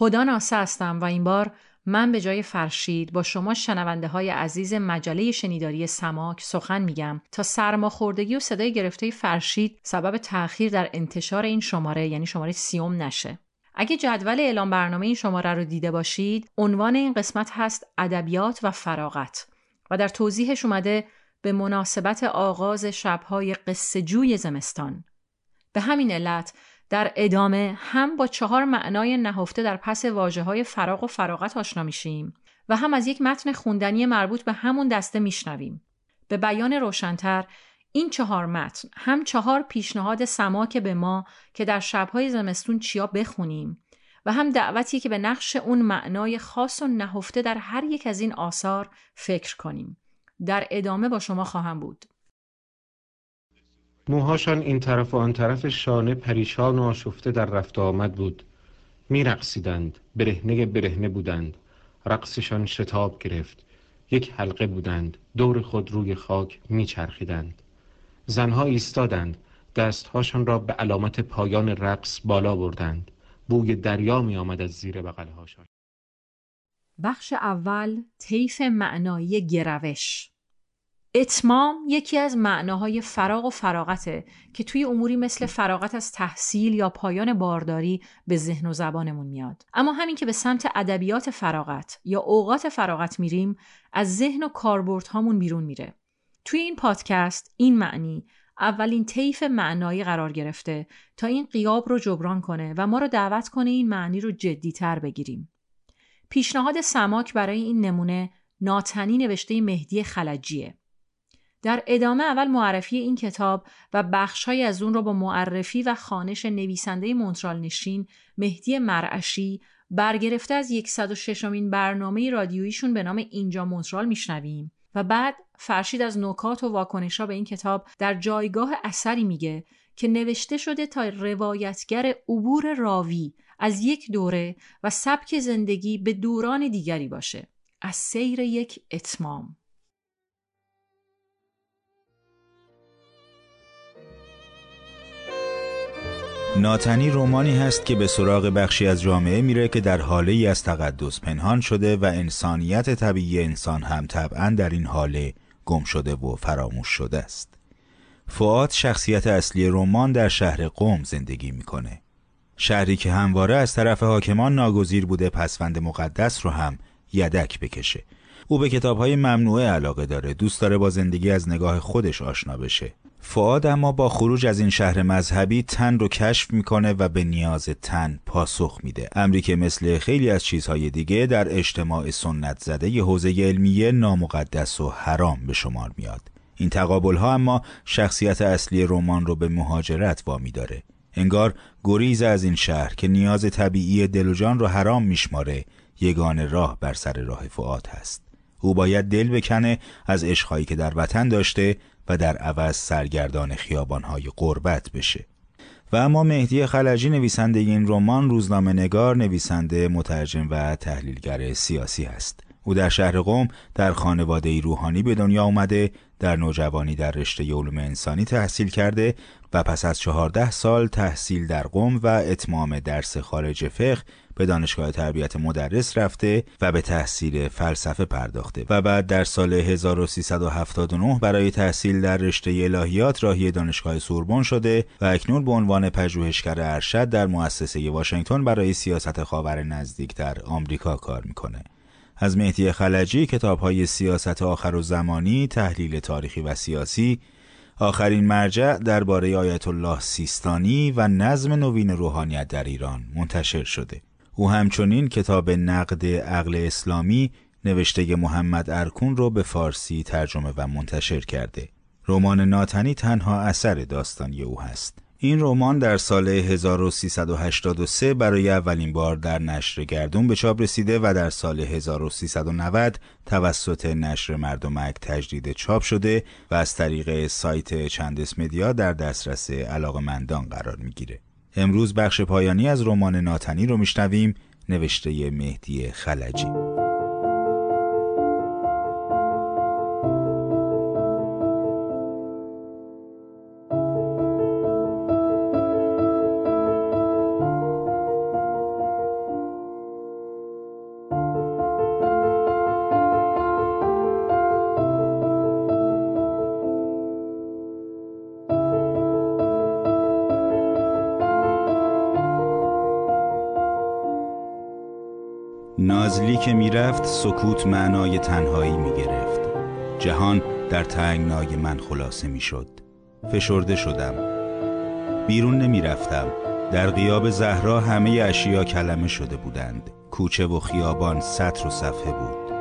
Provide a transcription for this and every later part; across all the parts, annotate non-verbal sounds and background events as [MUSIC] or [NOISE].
هدا ناسه هستم و این بار من به جای فرشید با شما شنونده های عزیز مجله شنیداری سماک سخن میگم تا سرماخوردگی و صدای گرفته فرشید سبب تأخیر در انتشار این شماره یعنی شماره سیوم نشه. اگه جدول اعلام برنامه این شماره رو دیده باشید عنوان این قسمت هست ادبیات و فراغت و در توضیحش اومده به مناسبت آغاز شبهای قصه جوی زمستان. به همین علت در ادامه هم با چهار معنای نهفته در پس واجه های فراغ و فراغت آشنا میشیم و هم از یک متن خوندنی مربوط به همون دسته میشنویم. به بیان روشنتر این چهار متن هم چهار پیشنهاد سماک به ما که در شبهای زمستون چیا بخونیم و هم دعوتی که به نقش اون معنای خاص و نهفته در هر یک از این آثار فکر کنیم. در ادامه با شما خواهم بود. موهاشان این طرف و آن طرف شانه پریشان و آشفته در رفت آمد بود. میرقصیدند برهنه برهنه بودند. رقصشان شتاب گرفت. یک حلقه بودند دور خود روی خاک میچرخیدند. زنها ایستادند دستهاشان را به علامت پایان رقص بالا بردند. بوی دریا می آمد از زیر بغلهاشان. بخش اول طیف معنایی گروش اتمام یکی از معناهای فراغ و فراغته که توی اموری مثل فراغت از تحصیل یا پایان بارداری به ذهن و زبانمون میاد. اما همین که به سمت ادبیات فراغت یا اوقات فراغت میریم از ذهن و کاربردهامون بیرون میره. توی این پادکست این معنی اولین طیف معنایی قرار گرفته تا این قیاب رو جبران کنه و ما رو دعوت کنه این معنی رو جدیتر بگیریم. پیشنهاد سماک برای این نمونه ناتنی نوشته مهدی خلجیه. در ادامه اول معرفی این کتاب و بخشهایی از اون را با معرفی و خانش نویسنده مونترال نشین مهدی مرعشی برگرفته از 106 امین برنامه رادیوییشون به نام اینجا مونترال میشنویم. و بعد فرشید از نکات و واکنشا به این کتاب در جایگاه اثری میگه که نوشته شده تا روایتگر عبور راوی از یک دوره و سبک زندگی به دوران دیگری باشه. از سیر یک اتمام. ناتنی رومانی هست که به سراغ بخشی از جامعه میره که در حاله ای از تقدس پنهان شده و انسانیت طبیعی انسان هم طبعا در این حاله گم شده و فراموش شده است. فعاد شخصیت اصلی رمان در شهر قوم زندگی می‌کنه. شهری که همواره از طرف حاکمان ناگزیر بوده پسوند مقدس رو هم یدک بکشه. او به کتاب های ممنوعه علاقه داره دوست داره با زندگی از نگاه خودش آشنا بشه فعاد اما با خروج از این شهر مذهبی تن رو کشف می‌کنه و به نیاز تن پاسخ میده. امری که مثل خیلی از چیزهای دیگه در اجتماع سنت زده ی حوزه علمیه نامقدس و حرام به شمار میاد. این تقابل ها اما شخصیت اصلی رمان رو به مهاجرت وامی داره. انگار گریز از این شهر که نیاز طبیعی دل و جان رو حرام میشماره یگان راه بر سر راه فعاد هست. او باید دل بکنه از عشقهایی که در وطن داشته و در عوض سرگردان خیابانهای قربت بشه. و اما مهدی خلجی نویسنده این رمان روزنامه نگار نویسنده مترجم و تحلیلگر سیاسی است. او در شهر قوم در خانواده روحانی به دنیا آمده در نوجوانی در رشته علوم انسانی تحصیل کرده و پس از چهارده سال تحصیل در قوم و اتمام درس خارج فقه به دانشگاه تربیت مدرس رفته و به تحصیل فلسفه پرداخته و بعد در سال 1379 برای تحصیل در رشته الهیات راهی دانشگاه سوربن شده و اکنون به عنوان پژوهشگر ارشد در مؤسسه واشنگتن برای سیاست خاور نزدیک در آمریکا کار می‌کنه. از مهدی خلجی کتاب های سیاست آخر و زمانی، تحلیل تاریخی و سیاسی، آخرین مرجع درباره آیت الله سیستانی و نظم نوین روحانیت در ایران منتشر شده. او همچنین کتاب نقد عقل اسلامی نوشته محمد ارکون رو به فارسی ترجمه و منتشر کرده. رمان ناتنی تنها اثر داستانی او هست. این رمان در سال 1383 برای اولین بار در نشر گردون به چاپ رسیده و در سال 1390 توسط نشر مردمک تجدید چاپ شده و از طریق سایت چندس مدیا در دسترس علاقمندان قرار می‌گیره. امروز بخش پایانی از رمان ناتنی رو میشنویم نوشته مهدی خلجی. می‌رفت سکوت معنای تنهایی می‌گرفت. جهان در تنگنای من خلاصه می‌شد. فشرده شدم. بیرون نمی‌رفتم. در قیاب زهرا همه اشیا کلمه شده بودند. کوچه و خیابان سطر و صفحه بود.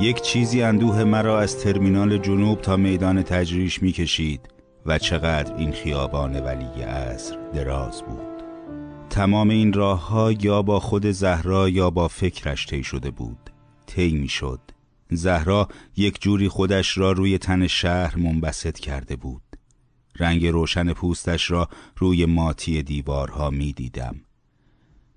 یک چیزی اندوه مرا از ترمینال جنوب تا میدان تجریش می‌کشید و چقدر این خیابان ولی عصر دراز بود. تمام این راه ها یا با خود زهرا یا با فکرش طی شده بود. طی می شد زهرا یک جوری خودش را روی تن شهر منبسط کرده بود. رنگ روشن پوستش را روی ماتی دیوارها می دیدم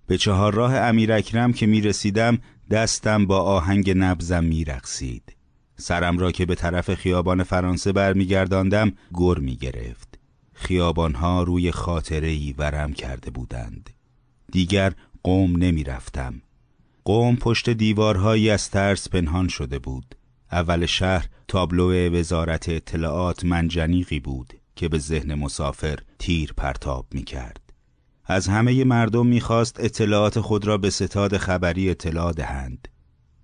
به چهار راه امیر اکرم که می رسیدم دستم با آهنگ نبزم می رقصید. سرم را که به طرف خیابان فرانسه برمیگرداندم گر می گرفت خیابانها روی خاطره ورم کرده بودند. دیگر قوم نمی رفتم قوم پشت دیوارهایی از ترس پنهان شده بود اول شهر تابلو وزارت اطلاعات منجنیقی بود که به ذهن مسافر تیر پرتاب می کرد. از همه مردم می‌خواست اطلاعات خود را به ستاد خبری اطلاع دهند.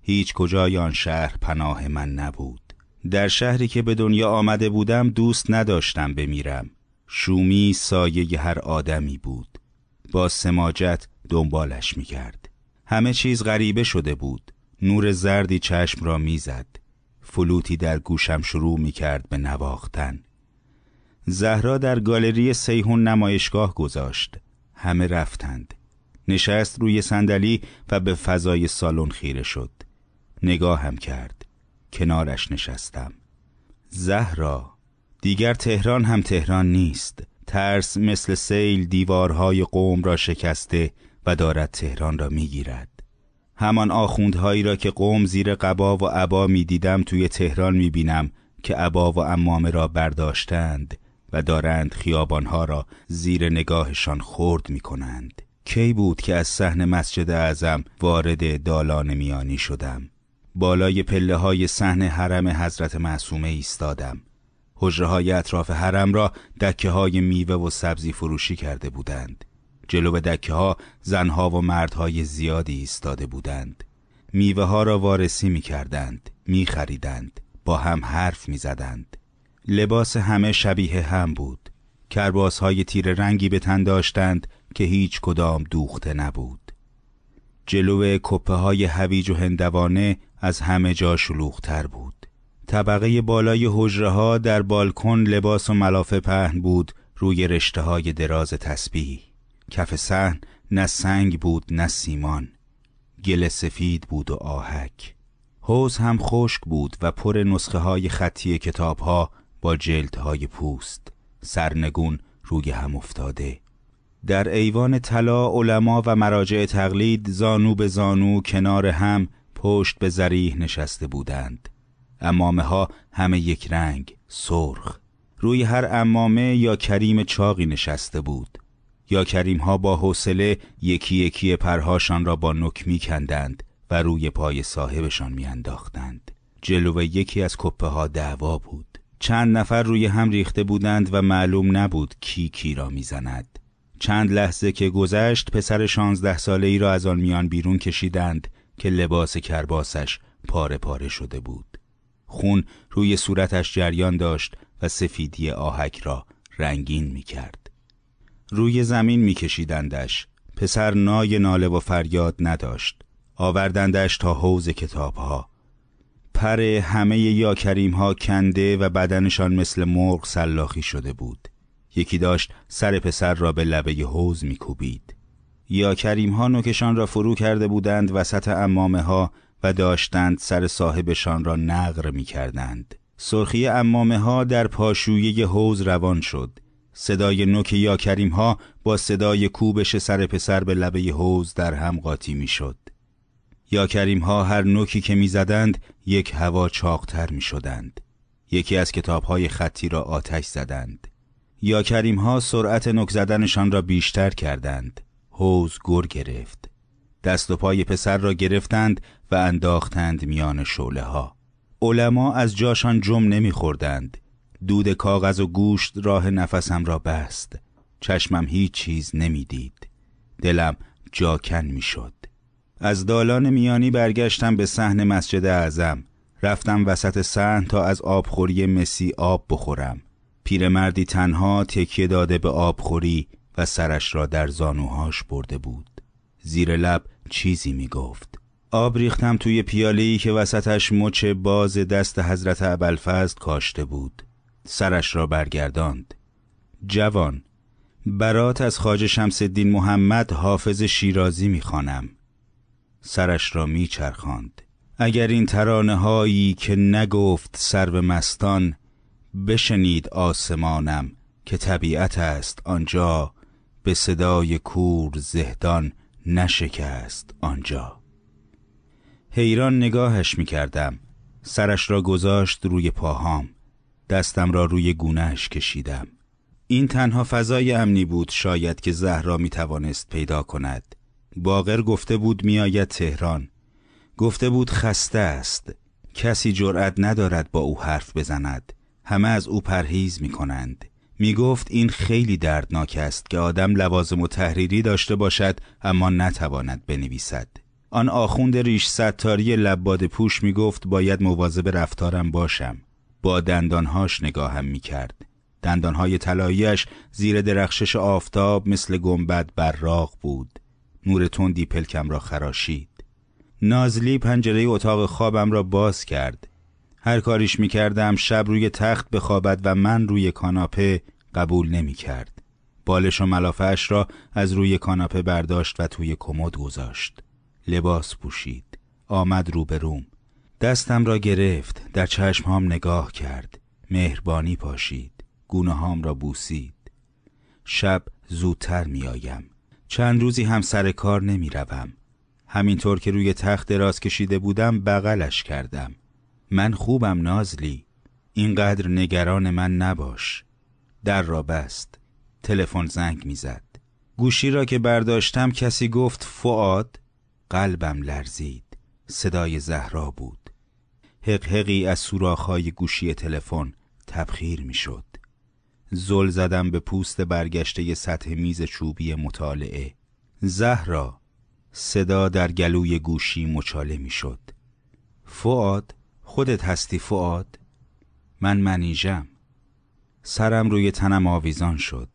هیچ کجای آن شهر پناه من نبود. در شهری که به دنیا آمده بودم دوست نداشتم بمیرم. شومی سایه هر آدمی بود با سماجت دنبالش می‌کرد همه چیز غریبه شده بود. نور زردی چشم را می‌زد. فلوتی در گوشم شروع می‌کرد به نواختن. زهرا در گالری سیهون نمایشگاه گذاشت. همه رفتند. نشست روی صندلی و به فضای سالن خیره شد. نگاهم کرد. کنارش نشستم. زهرا دیگر تهران هم تهران نیست. ترس مثل سیل دیوارهای قوم را شکسته و دارد تهران را می‌گیرد. همان آخوندهایی را که قوم زیر قبا و عبا می‌دیدم توی تهران می‌بینم که عبا و امامه را برداشتند و دارند خیابانها را زیر نگاهشان خرد می‌کنند. کی بود که از صحن مسجد اعظم وارد دالان میانی شدم؟ بالای پله های صحن حرم حضرت معصومه ایستادم. حجره های اطراف حرم را دکه های میوه و سبزی فروشی کرده بودند. جلو دکه ها زنها و مردهای زیادی ایستاده بودند. میوه ها را وارسی می کردند می خریدند با هم حرف می زدند لباس همه شبیه هم بود. کرباس های تیر رنگی به تن داشتند که هیچ کدام دوخته نبود. جلو کپه های هویج و هندوانه از همه جا شلوغتر بود. طبقه بالای حجره ها در بالکن لباس و ملافه پهن بود روی رشته های دراز تسبیح. کف صحن نه سنگ بود نه سیمان گل سفید بود و آهک. حوز هم خشک بود و پر نسخه های خطی کتاب ها با جلد های پوست. سرنگون روی هم افتاده. در ایوان طلا علما و مراجع تقلید زانو به زانو کنار هم پشت به زریح نشسته بودند. امامه ها همه یک رنگ سرخ. روی هر امامه یا کریم چاقی نشسته بود. یا کریم ها با حوصله یکی یکی پرهاشان را با نک می کندند و روی پای صاحبشان می انداختند. جلو یکی از کپه ها دعوا بود چند نفر روی هم ریخته بودند و معلوم نبود کی کی را می‌زند. چند لحظه که گذشت پسر شانزده ساله ای را از آن میان بیرون کشیدند که لباس کرباسش پاره پاره شده بود. خون روی صورتش جریان داشت و سفیدی آهک را رنگین می کرد. روی زمین می کشیدندش. پسر نای ناله و فریاد نداشت. آوردندش تا حوز کتاب ها. پر همه یا کریم ها کنده و بدنشان مثل مرغ سلاخی شده بود. یکی داشت سر پسر را به لبه حوز میکوبید یا کریم ها نوکشان را فرو کرده بودند وسط امامه ها و داشتند سر صاحبشان را نقر می کردند. سرخی امامه ها در پاشویه حوز روان شد. صدای نوک یا کریم ها با صدای کوبش سر پسر به لبه حوز در هم قاطی می شد. یا کریم ها هر نوکی که می زدند یک هوا چاقتر می شدند. یکی از کتاب های خطی را آتش زدند. یا کریم ها سرعت نک زدنشان را بیشتر کردند. حوز گر گرفت. دست و پای پسر را گرفتند و انداختند میان شوله ها. علما از جاشان جم نمیخوردند. دود کاغذ و گوشت راه نفسم را بست. چشمم هیچ چیز نمی‌دید. دلم جاکن می‌شد. از دالان میانی برگشتم به صحن مسجد اعظم. رفتم وسط صحن تا از آبخوری مسی آب بخورم. پیرمردی تنها تکیه داده به آبخوری و سرش را در زانوهاش برده بود. زیر لب چیزی می گفت. آب ریختم توی پیاله‌ای که وسطش مچ باز دست حضرت ابوالفضل کاشته بود. سرش را برگرداند. جوان برات از خاج شمس الدین محمد حافظ شیرازی می‌خوانم. سرش را میچرخاند. اگر این ترانه هایی که نگفت سر مستان بشنید آسمانم که طبیعت است آنجا به صدای کور زهدان نشکست آنجا حیران نگاهش می کردم سرش را گذاشت روی پاهام دستم را روی گونهش کشیدم. این تنها فضای امنی بود شاید که زهرا می توانست پیدا کند. باغر گفته بود میآید تهران. گفته بود خسته است. کسی جرأت ندارد با او حرف بزند. همه از او پرهیز می کنند می گفت این خیلی دردناک است که آدم لوازم و تحریری داشته باشد اما نتواند بنویسد. آن آخوند ریش ستاری لباد پوش می گفت باید مواظب رفتارم باشم. با دندانهاش نگاهم می کرد دندانهای طلاییش زیر درخشش آفتاب مثل گنبد براق بود نور تندی پلکم را خراشید نازلی پنجره اتاق خوابم را باز کرد هر کاریش می کردم شب روی تخت بخوابد و من روی کاناپه قبول نمی کرد. بالش و ملافش را از روی کاناپه برداشت و توی کمد گذاشت. لباس پوشید. آمد رو به روم. دستم را گرفت. در چشمهام نگاه کرد. مهربانی پاشید. گونه هام را بوسید. شب زودتر می آیم. چند روزی هم سر کار نمی روم. همینطور که روی تخت دراز کشیده بودم بغلش کردم. من خوبم نازلی اینقدر نگران من نباش در را بست تلفن زنگ می‌زد گوشی را که برداشتم کسی گفت فعاد قلبم لرزید صدای زهرا بود حقحقی از سوراخ‌های گوشی تلفن تبخیر می‌شد. زل زدم به پوست برگشته سطح میز چوبی مطالعه. زهرا صدا در گلوی گوشی مچاله می‌شد. فعاد خودت هستی فعاد من منیژم. سرم روی تنم آویزان شد.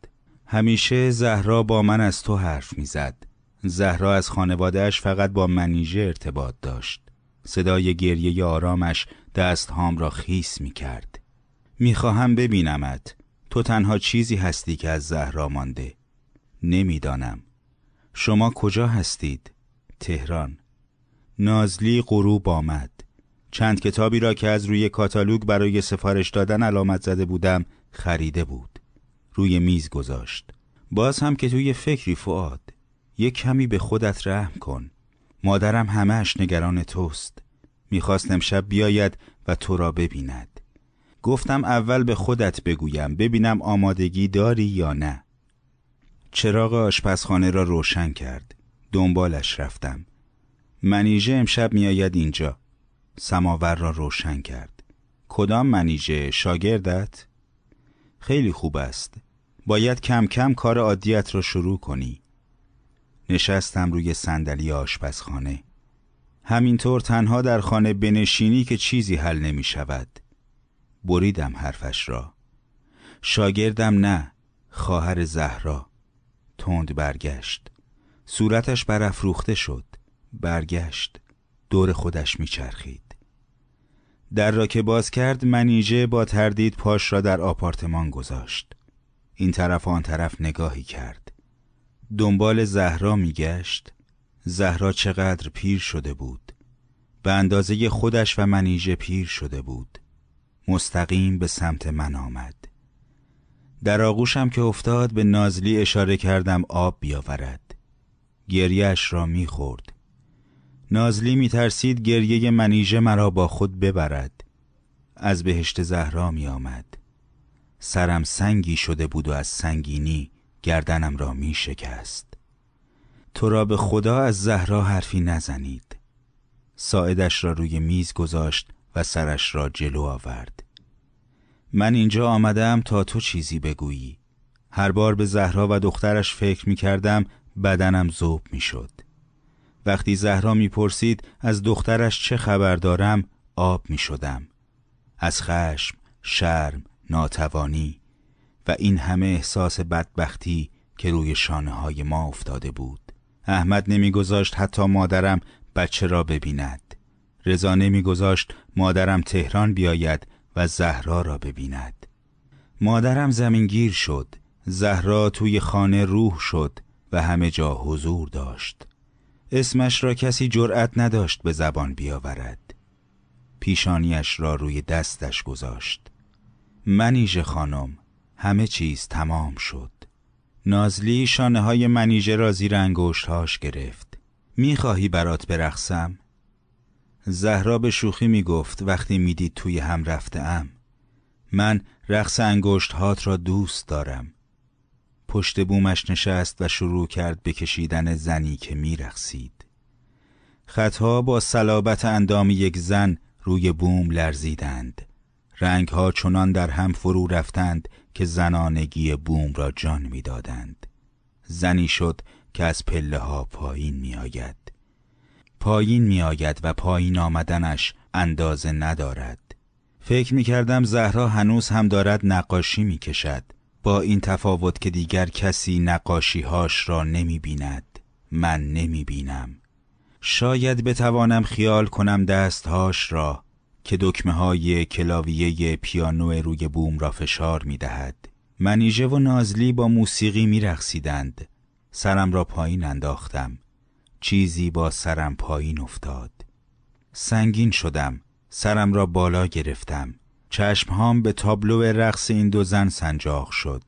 همیشه زهرا با من از تو حرف می‌زد. زهرا از خانوادهش فقط با منیژه ارتباط داشت. صدای گریه آرامش دست هام را خیس می کرد. می‌خواهم ببینمت. تو تنها چیزی هستی که از زهرا مانده. نمی‌دانم شما کجا هستید؟ تهران. نازلی غروب آمد. چند کتابی را که از روی کاتالوگ برای سفارش دادن علامت زده بودم خریده بود. روی میز گذاشت. باز هم که توی فکری فعاد یک کمی به خودت رحم کن. مادرم همهش نگران توست. می‌خواست امشب بیاید و تو را ببیند. گفتم اول به خودت بگویم ببینم آمادگی داری یا نه. چراغ آشپزخانه را روشن کرد. دنبالش رفتم. منیژه امشب میآید اینجا. سماور را روشن کرد. کدام منیژه؟ شاگردت؟ خیلی خوب است. باید کم کم کار عادیت را شروع کنی. نشستم روی صندلی آشپزخانه. همینطور تنها در خانه بنشینی که چیزی حل نمی شود. بریدم حرفش را. شاگردم نه خواهر زهرا. تند برگشت. صورتش برافروخته شد. برگشت. دور خودش میچرخید در را که باز کرد منیژه با تردید پاش را در آپارتمان گذاشت. این طرف آن طرف نگاهی کرد. دنبال زهرا میگشت. زهرا چقدر پیر شده بود. به اندازه خودش و منیژه پیر شده بود. مستقیم به سمت من آمد. در آغوشم که افتاد به نازلی اشاره کردم آب بیاورد. گریهش را می‌خورد. نازلی میترسید گریه منیژه مرا با خود ببرد. از بهشت زهرا می آمد سرم سنگی شده بود و از سنگینی. گردنم را می شکست. تو را به خدا از زهرا حرفی نزنید. ساعدش را روی میز گذاشت و سرش را جلو آورد. من اینجا آمدم تا تو چیزی بگویی. هر بار به زهرا و دخترش فکر می کردم بدنم زوب می شد. وقتی زهرا می پرسید از دخترش چه خبر دارم آب می شدم. از خشم، شرم، ناتوانی و این همه احساس بدبختی که روی شانه های ما افتاده بود. احمد نمیگذاشت حتی مادرم بچه را ببیند. رضا نمیگذاشت مادرم تهران بیاید و زهرا را ببیند. مادرم زمینگیر شد. زهرا توی خانه روح شد و همه جا حضور داشت. اسمش را کسی جرأت نداشت به زبان بیاورد. پیشانیش را روی دستش گذاشت. منیژه خانم همه چیز تمام شد. نازلی شانه های منیژه را زیر هاش گرفت. می‌خواهی برات برقصم؟ زهرا به شوخی می‌گفت وقتی می‌دید توی هم رفته ام من رقص انگشت هات را دوست دارم. پشت بومش نشست و شروع کرد به کشیدن زنی که میرقصید. خطها با صلابت اندام یک زن روی بوم لرزیدند. رنگ ها چنان در هم فرو رفتند که زنانگی بوم را جان می‌دادند. زنی شد که از پله ها پایین می آید. پایین می آید و پایین آمدنش اندازه ندارد. فکر می کردم زهرا هنوز هم دارد نقاشی می کشد. با این تفاوت که دیگر کسی نقاشی هاش را نمی بیند. من نمی بینم. شاید بتوانم خیال کنم دستهاش را که دکمه های کلاویه پیانو روی بوم را فشار می دهد. منیژه و نازلی با موسیقی می رخصیدند. سرم را پایین انداختم. چیزی با سرم پایین افتاد. سنگین شدم. سرم را بالا گرفتم. چشمهام به تابلو رقص این دو زن سنجاق شد.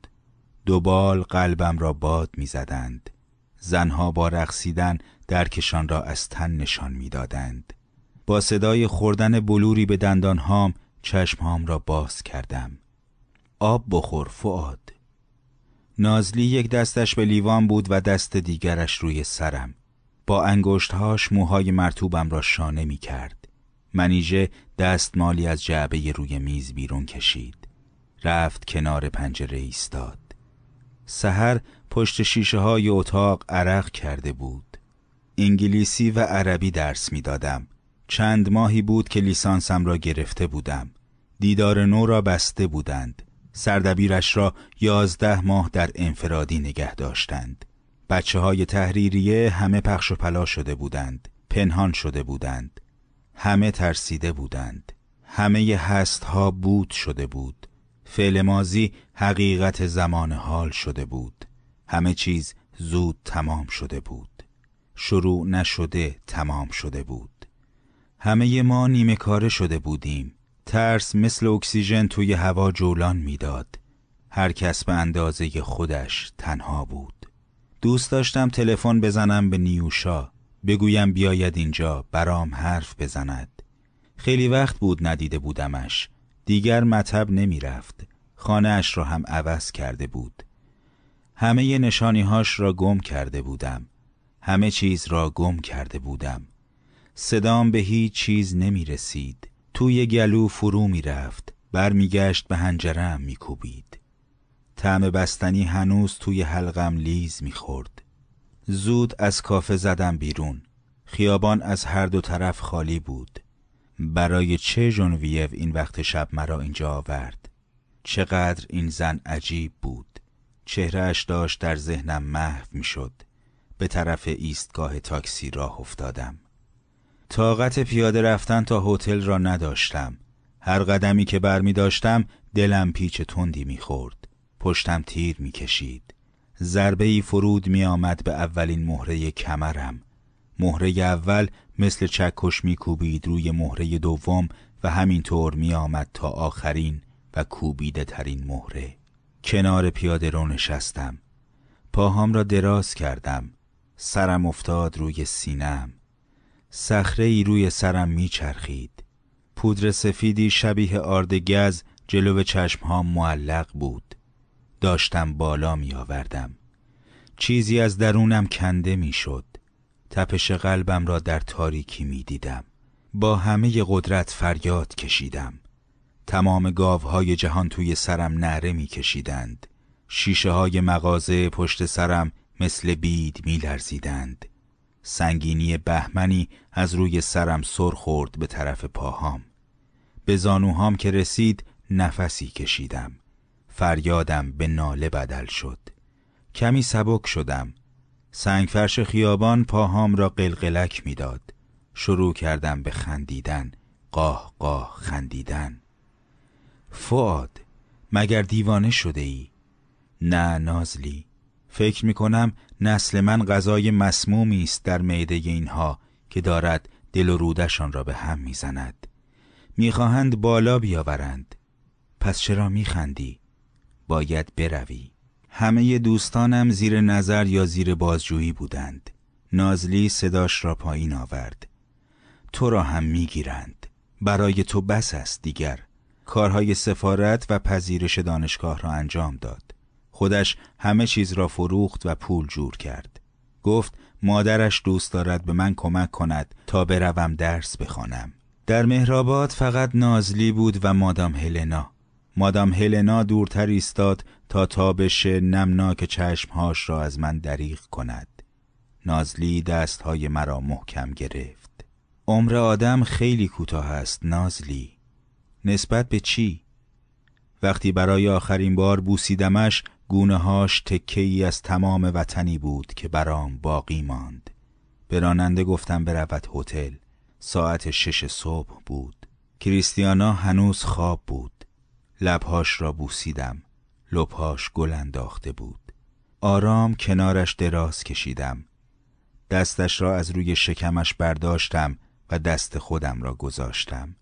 دو بال قلبم را باد می زدند. زنها با رقصیدن درکشان را از تن نشان می‌دادند. با صدای خوردن بلوری به دندانهام چشمهام را باز کردم. آب بخور فعاد نازلی یک دستش به لیوان بود و دست دیگرش روی سرم. با انگشتهاش موهای مرتوبم را شانه می کرد. منیژه دستمالی از جعبه روی میز بیرون کشید. رفت کنار پنجره ایستاد. سحر پشت شیشه های اتاق عرق کرده بود. انگلیسی و عربی درس می‌دادم. چند ماهی بود که لیسانسم را گرفته بودم. دیدار نو را بسته بودند. سردبیرش را یازده ماه در انفرادی نگه داشتند. بچه های تحریریه همه پخش و پلا شده بودند. پنهان شده بودند. همه ترسیده بودند. همه هست ها بود شده بود. فعل مازی حقیقت زمان حال شده بود. همه چیز زود تمام شده بود. شروع نشده تمام شده بود. همه ما نیمه کاره شده بودیم. ترس مثل اکسیژن توی هوا جولان می‌داد. هر کس به اندازه خودش تنها بود. دوست داشتم تلفن بزنم به نیوشا. بگویم بیاید اینجا برام حرف بزند. خیلی وقت بود ندیده بودمش. دیگر مطب نمی رفت خانه اش را هم عوض کرده بود. همه نشانیهاش را گم کرده بودم. همه چیز را گم کرده بودم. صدام به هیچ چیز نمی رسید. توی گلو فرو می رفت. برمیگشت به هنجرم می کوبید. طعم بستنی هنوز توی حلقم لیز می خورد. زود از کافه زدم بیرون. خیابان از هر دو طرف خالی بود. برای چه ژنویو این وقت شب مرا اینجا آورد؟ چقدر این زن عجیب بود. چهرهش داشت در ذهنم محو می شد به طرف ایستگاه تاکسی راه افتادم. طاقت پیاده رفتن تا هتل را نداشتم. هر قدمی که بر می داشتم دلم پیچ تندی می خورد. پشتم تیر می‌کشید ضربه ای فرود می آمد به اولین مهره کمرم. مهره اول مثل چکش می کوبید روی مهره دوم و همینطور می آمد تا آخرین و کوبیده ترین مهره. کنار پیاده رو نشستم. پاهام را دراز کردم. سرم افتاد روی سینم صخره ای روی سرم میچرخید. پودر سفیدی شبیه آرد گز جلو چشمهام معلق بود. داشتم بالا می آوردم چیزی از درونم کنده می شد تپش قلبم را در تاریکی می دیدم با همه قدرت فریاد کشیدم. تمام گاوهای جهان توی سرم نره می کشیدند شیشه های مغازه پشت سرم مثل بید می لرزیدند سنگینی بهمنی از روی سرم سر خورد به طرف پاهام. به زانوهام که رسید نفسی کشیدم. فریادم به ناله بدل شد. کمی سبک شدم. سنگفرش خیابان پاهام را قلقلک می‌داد. شروع کردم به خندیدن. قاه قاه خندیدن. فعاد مگر دیوانه شده ای؟ نه نازلی. فکر می کنم نسل من غذای مسمومی است در معده اینها که دارد دل و رودشان را به هم می‌زند. می‌خواهند بالا بیاورند. پس چرا میخندی؟ باید بروی. همه دوستانم زیر نظر یا زیر بازجویی بودند. نازلی صداش را پایین آورد. تو را هم می‌گیرند. برای تو بس است دیگر. کارهای سفارت و پذیرش دانشگاه را انجام داد. خودش همه چیز را فروخت و پول جور کرد. گفت مادرش دوست دارد به من کمک کند تا بروم درس بخوانم. در مهرآباد فقط نازلی بود و مادام هلنا. مادام هلنا دورتر ایستاد تا تابش نمناک چشمهاش را از من دریغ کند. نازلی دستهای مرا محکم گرفت. عمر آدم خیلی کوتاه است نازلی. نسبت به چی؟ وقتی برای آخرین بار بوسیدمش گونه هاش تکه ای از تمام وطنی بود که برام باقی ماند. به راننده گفتم برود هتل. ساعت شش صبح بود. کریستیانا هنوز خواب بود. لبهاش را بوسیدم. لبهاش گل انداخته بود. آرام کنارش دراز کشیدم. دستش را از روی شکمش برداشتم و دست خودم را گذاشتم.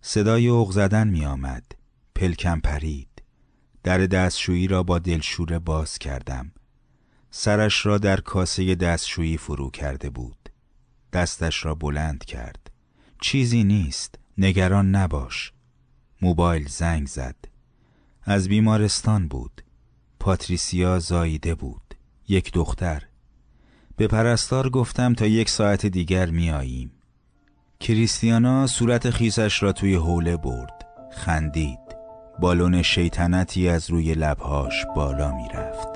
صدای اوغ زدن می آمد پلکم پرید. در دستشویی را با دلشوره باز کردم. سرش را در کاسه دستشویی فرو کرده بود. دستش را بلند کرد. چیزی نیست نگران نباش. موبایل زنگ زد. از بیمارستان بود. پاتریسیا زاییده بود. یک دختر. به پرستار گفتم تا یک ساعت دیگر میاییم کریستیانا صورت خیسش را توی حوله برد. خندید. بالون شیطنتی از روی لبهاش بالا می‌رفت.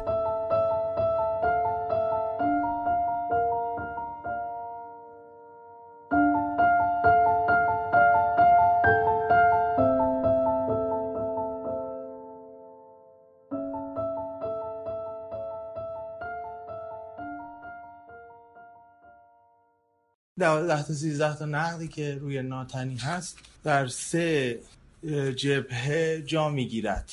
دوازده تا سیزده تا نقدی که روی ناتنی هست در سه جبهه جا می‌گیرد.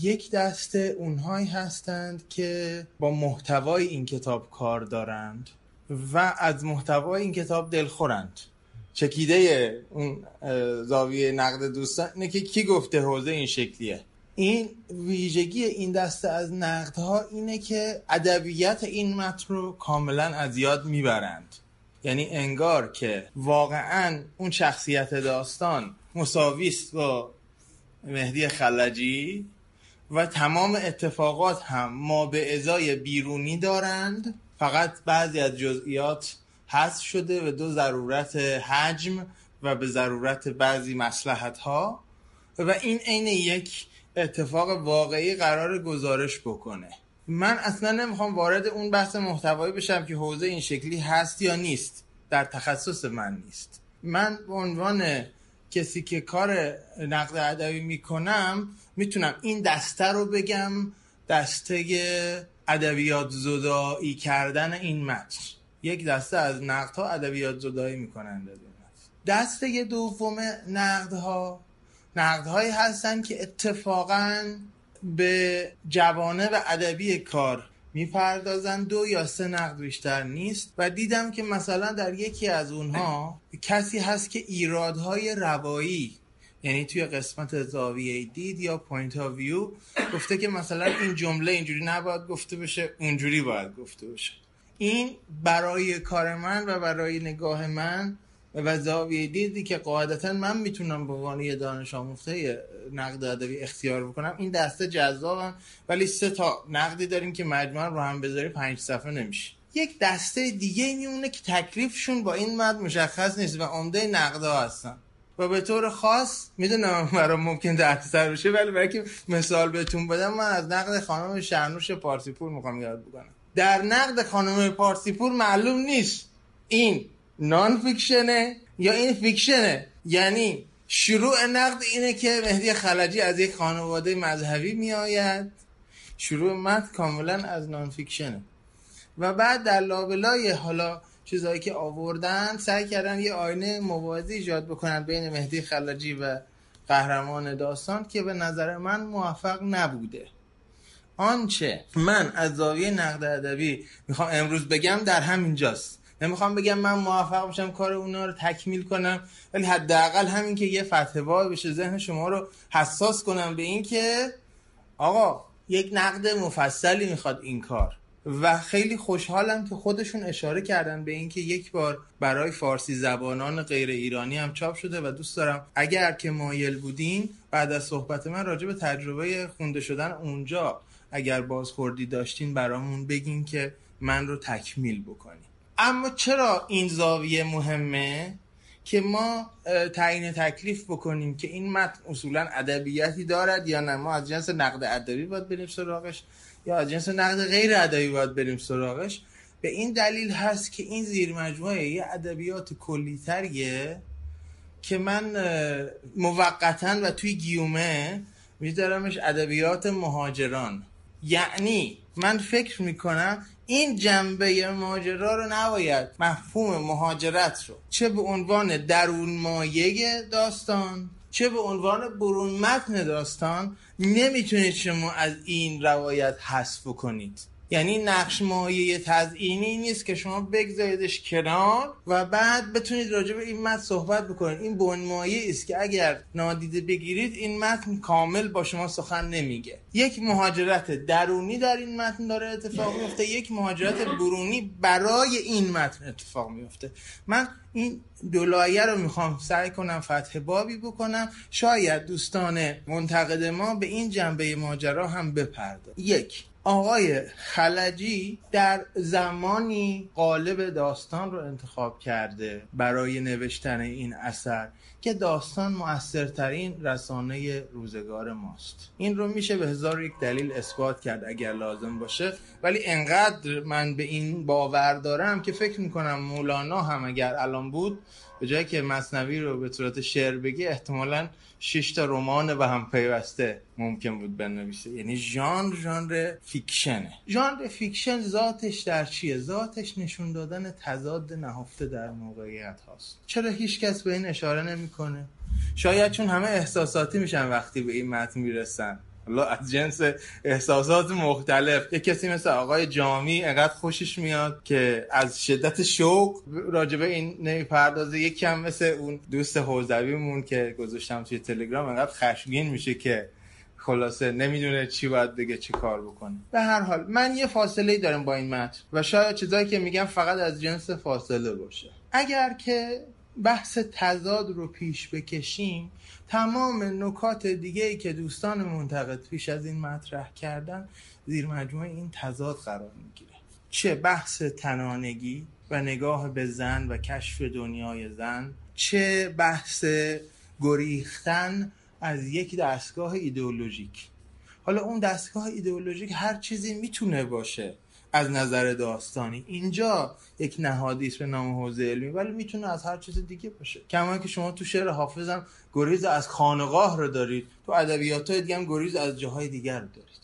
یک دسته اونهایی هستند که با محتوای این کتاب کار دارند و از محتوای این کتاب دلخورند. چکیده اون زاویه نقد دوستان اینه که کی گفته حوزه این شکلیه. این ویژگی این دسته از نقدها اینه که ادبیات این متن رو کاملا از یاد می‌برند. یعنی انگار که واقعا اون شخصیت داستان مساویست با مهدی خلجی و تمام اتفاقات هم ما به ازای بیرونی دارند. فقط بعضی از جزئیات حذف شده و دو ضرورت حجم و به ضرورت بعضی مسلحت ها و این عین یک اتفاق واقعی قرار گزارش بکنه. من اصلا نمی‌خوام وارد اون بحث محتوایی بشم که حوزه این شکلی هست یا نیست. در تخصص من نیست. من به عنوان کسی که کار نقد ادبی می‌کنم می‌تونم این دسته رو بگم دسته ادبیات زدایی کردن این متن. یک دسته از نقدها ادبیات زدایی می‌کنند از این دسته دوم نقدها. نقدهایی هستند که اتفاقا به جوانه و ادبی کار می‌پردازن دو یا سه نقد بیشتر نیست و دیدم که مثلا در یکی از اونها کسی هست که ایرادهای روایی یعنی توی قسمت زاویه دید یا point of view گفته که مثلا این جمله اینجوری نباید گفته بشه اونجوری باید گفته بشه. این برای کار من و برای نگاه من و زاویه دیدی که قاعدتا من می‌تونم به عنوان یه دانش آموخته نقد ادبی اختیار بکنم. این دسته جذابم ولی سه تا نقدی داریم که مجموعا رو هم بذاری پنج صفحه نمیشه. یک دسته دیگه میمونه که تکلیفشون با این مد مشخص نیست و عمده نقدا هستن. و به طور خاص می‌دونم برای ممکن درد بشه ولی برای که مثال بهتون بدم من از نقد خانم شرنوش پارسیپور می‌خوام یاد بکنم در نقد خانم پارسیپور معلوم نیست این نان فیکشنه یا این فیکشنه یعنی شروع نقد اینه که مهدی خلجی از یک خانواده مذهبی میآید. شروع متن کاملا از نان فیکشنه و بعد در لابلای حالا چیزهایی که آوردن سعی کردن یه آینه موازی ایجاد بکنن بین مهدی خلجی و قهرمان داستان که به نظر من موفق نبوده. آنچه من از زاویه نقد ادبی می‌خوام امروز بگم در همینجاست. نمی‌خوام بگم من موفق بشم کار اونا رو تکمیل کنم ولی حداقل همین که یه فتحه بشه ذهن شما رو حساس کنم به این که آقا یک نقد مفصلی می‌خواد این کار. و خیلی خوشحالم که خودشون اشاره کردن به اینکه یک بار برای فارسی زبانان غیر ایرانی هم چاپ شده و دوست دارم اگر که مایل بودین بعد از صحبت من راجع به تجربه خونده شدن اونجا اگر بازخوردی داشتین برامون بگین که من رو تکمیل بکنیم اما چرا این زاویه مهمه که ما تعیین تکلیف بکنیم که این متن اصولا ادبیاتی دارد یا نه؟ ما از جنس نقد ادبی باید بریم سراغش یا از جنس نقد غیر ادبی باید بریم سراغش؟ به این دلیل هست که این زیر مجموعه یه ادبیات کلیتریه که من موقتا و توی گیومه میذارمش ادبیات مهاجران. یعنی من فکر می‌کنم این جنبه ماجرا رو نباید مفهوم مهاجرت رو. چه به عنوان درون مایه داستان چه به عنوان برون متن داستان نمی‌تونید شما از این روایت حذف کنید یعنی نقش مایه تزئینی نیست که شما بگذاریدش کنار و بعد بتونید راجع به این متن صحبت بکنید. این بن مایه است که اگر نادیده بگیرید این متن کامل با شما سخن نمیگه. یک مهاجرت درونی در این متن داره اتفاق میفته. یک مهاجرت برونی برای این متن اتفاق میفته. من این دولایه رو می‌خوام سعی کنم فتح بابی بکنم. شاید دوستان منتقد ما به این جنبه ماجرا هم بپرده یک آقای خلجی در زمانی قالب داستان رو انتخاب کرده برای نوشتن این اثر که داستان موثرترین رسانه روزگار ماست. این رو میشه به هزار یک دلیل اثبات کرد اگر لازم باشه ولی انقدر من به این باور دارم که فکر می‌کنم مولانا هم اگر الان بود به جای اینکه مثنوی رو به صورت شعر بگه احتمالا شش تا رمان به هم پیوسته ممکن بود بنویسه. یعنی ژانر ژانر fiction ه. ژانر fiction ذاتش در چیه؟ ذاتش نشون دادن تضاد نهفته در موقعیت هاست. چرا هیچ کس به این اشاره نمی‌کنه؟ شاید چون همه احساساتی میشن وقتی به این متن می‌رسن. حالا از جنس احساسات مختلف. یه کسی مثل آقای جامی انقدر خوشش میاد که از شدت شوق راجبه این نمی‌پردازه. یک کم مثل اون دوست حوزویمون که گذاشتم توی تلگرام انقدر خشمگین میشه که خلاصه نمی‌دونه چی باید بگه چی کار بکنه. به هر حال من یه فاصله دارم با این متن و شاید چیزایی که میگم فقط از جنس فاصله باشه. اگر که بحث تضاد رو پیش بکشیم تمام نکات دیگه ای که دوستان منتقد پیش از این مطرح کردن زیر مجموعه این تضاد قرار می‌گیره. چه بحث تنانگی و نگاه به زن و کشف دنیای زن چه بحث گریختن از یک دستگاه ایدئولوژیک. حالا اون دستگاه ایدئولوژیک هر چیزی می‌تونه باشه. از نظر داستانی. اینجا یک نهادی است به نام حوزه علمی ولی می‌تونه از هر چیز دیگه باشه. کما که شما تو شعر حافظم گریز از خانقاه رو دارید تو ادبیات های دیگه هم گریز از جاهای دیگر رو دارید.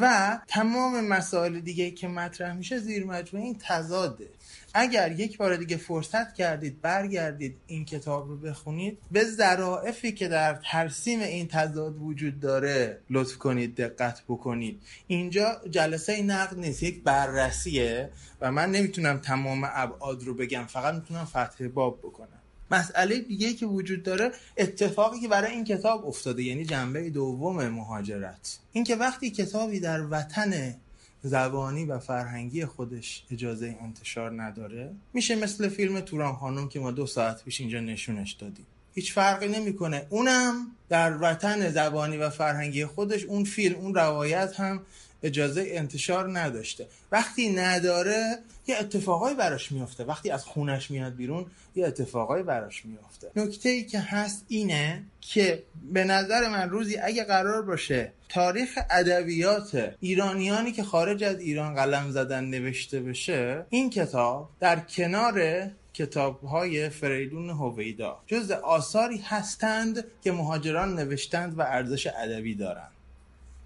و تمام مسائل دیگه که مطرح میشه زیر مجموعه این تضاده. اگر یک بار دیگه فرصت کردید برگردید این کتاب رو بخونید به ظرافی که در ترسیم این تضاد وجود داره لطف کنید دقت بکنید. اینجا جلسه نقد نیست یک بررسیه و من نمی‌تونم تمام ابعاد رو بگم فقط می‌تونم فتح باب بکنم. مسئله دیگه که وجود داره اتفاقی که برای این کتاب افتاده یعنی جنبه دوم مهاجرت. اینکه وقتی کتابی در وطن زبانی و فرهنگی خودش اجازه انتشار نداره. میشه مثل فیلم توران خانم که ما دو ساعت پیش اینجا نشونش دادیم. هیچ فرقی نمی‌کنه. اونم در وطن زبانی و فرهنگی خودش اون فیلم اون روایت هم اجازه انتشار نداشته. وقتی نداره یه اتفاقای براش میفته وقتی از خونش میاد بیرون یه اتفاقای براش میفته نکته ای که هست اینه که به نظر من روزی اگه قرار باشه تاریخ ادبیات ایرانیانی که خارج از ایران قلم زدن نوشته بشه این کتاب در کنار کتاب های فریدون هویدا. جز آثاری هستند که مهاجران نوشتند و ارزش ادبی دارند.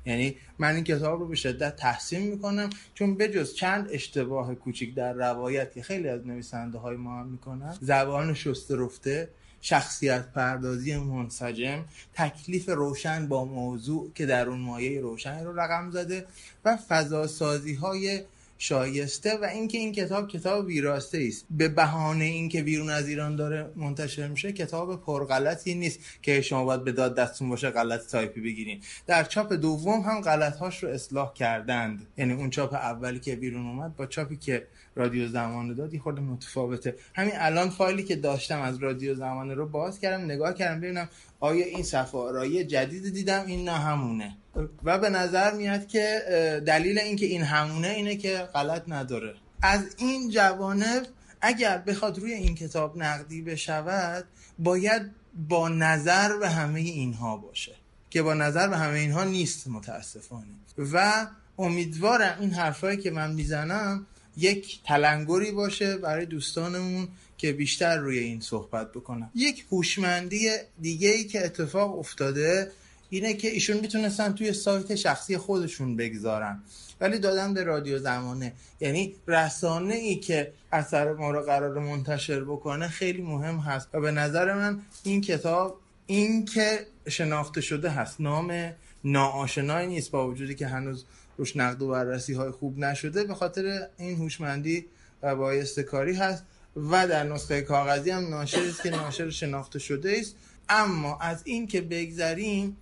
یعنی من این کتاب رو به شدت تحسین می‌کنم چون بجز چند اشتباه کوچیک در روایت که خیلی از نویسنده های ما هم می‌کنن زبان شسته رفته شخصیت پردازی منسجم تکلیف روشن با موضوع که در اون مایه روشن رو رقم زده و فضا سازی های شایسته و اینکه این کتاب کتاب ویراسته است. به بهانه اینکه بیرون از ایران داره منتشر میشه کتاب پرغلطی نیست که شما باید به داد دستون باشه غلط تایپی بگیرین. در چاپ دوم هم غلط هاش رو اصلاح کردند. یعنی اون چاپ اولی که بیرون اومد با چاپی که رادیو زمانه داد خورده متفاوته. همین الان فایلی که داشتم از رادیو زمانه رو باز کردم نگاه کردم ببینم آیا این صفحه جدید دیدم؟ این نه همونه. و به نظر میاد که دلیل اینکه این همونه اینه که غلط نداره. از این جوانب اگر بخواد روی این کتاب نقدی بشود باید با نظر به همه اینها باشه. که با نظر به همه اینها نیست متاسفانه. و امیدوارم این حرفایی که من می‌زنم یک تلنگری باشه برای دوستانمون که بیشتر روی این صحبت بکنم. یک هوشمندی دیگه ای که اتفاق افتاده اینه که ایشون می‌تونستن توی سایت شخصی خودشون بگذارن. ولی دادن به رادیو زمانه. یعنی رسانه ای که اثر ما رو قرار منتشر بکنه خیلی مهم هست. و به نظر من این کتاب این که شناخته شده هست. نام ناآشنایی نیست با وجودی که هنوز روش نقد و بررسی های خوب نشده. به خاطر این هوشمندی و بایسته کاری هست. و در نسخه کاغذی هم ناشر است که ناشر شناخته شده است. اما از این که بگذریم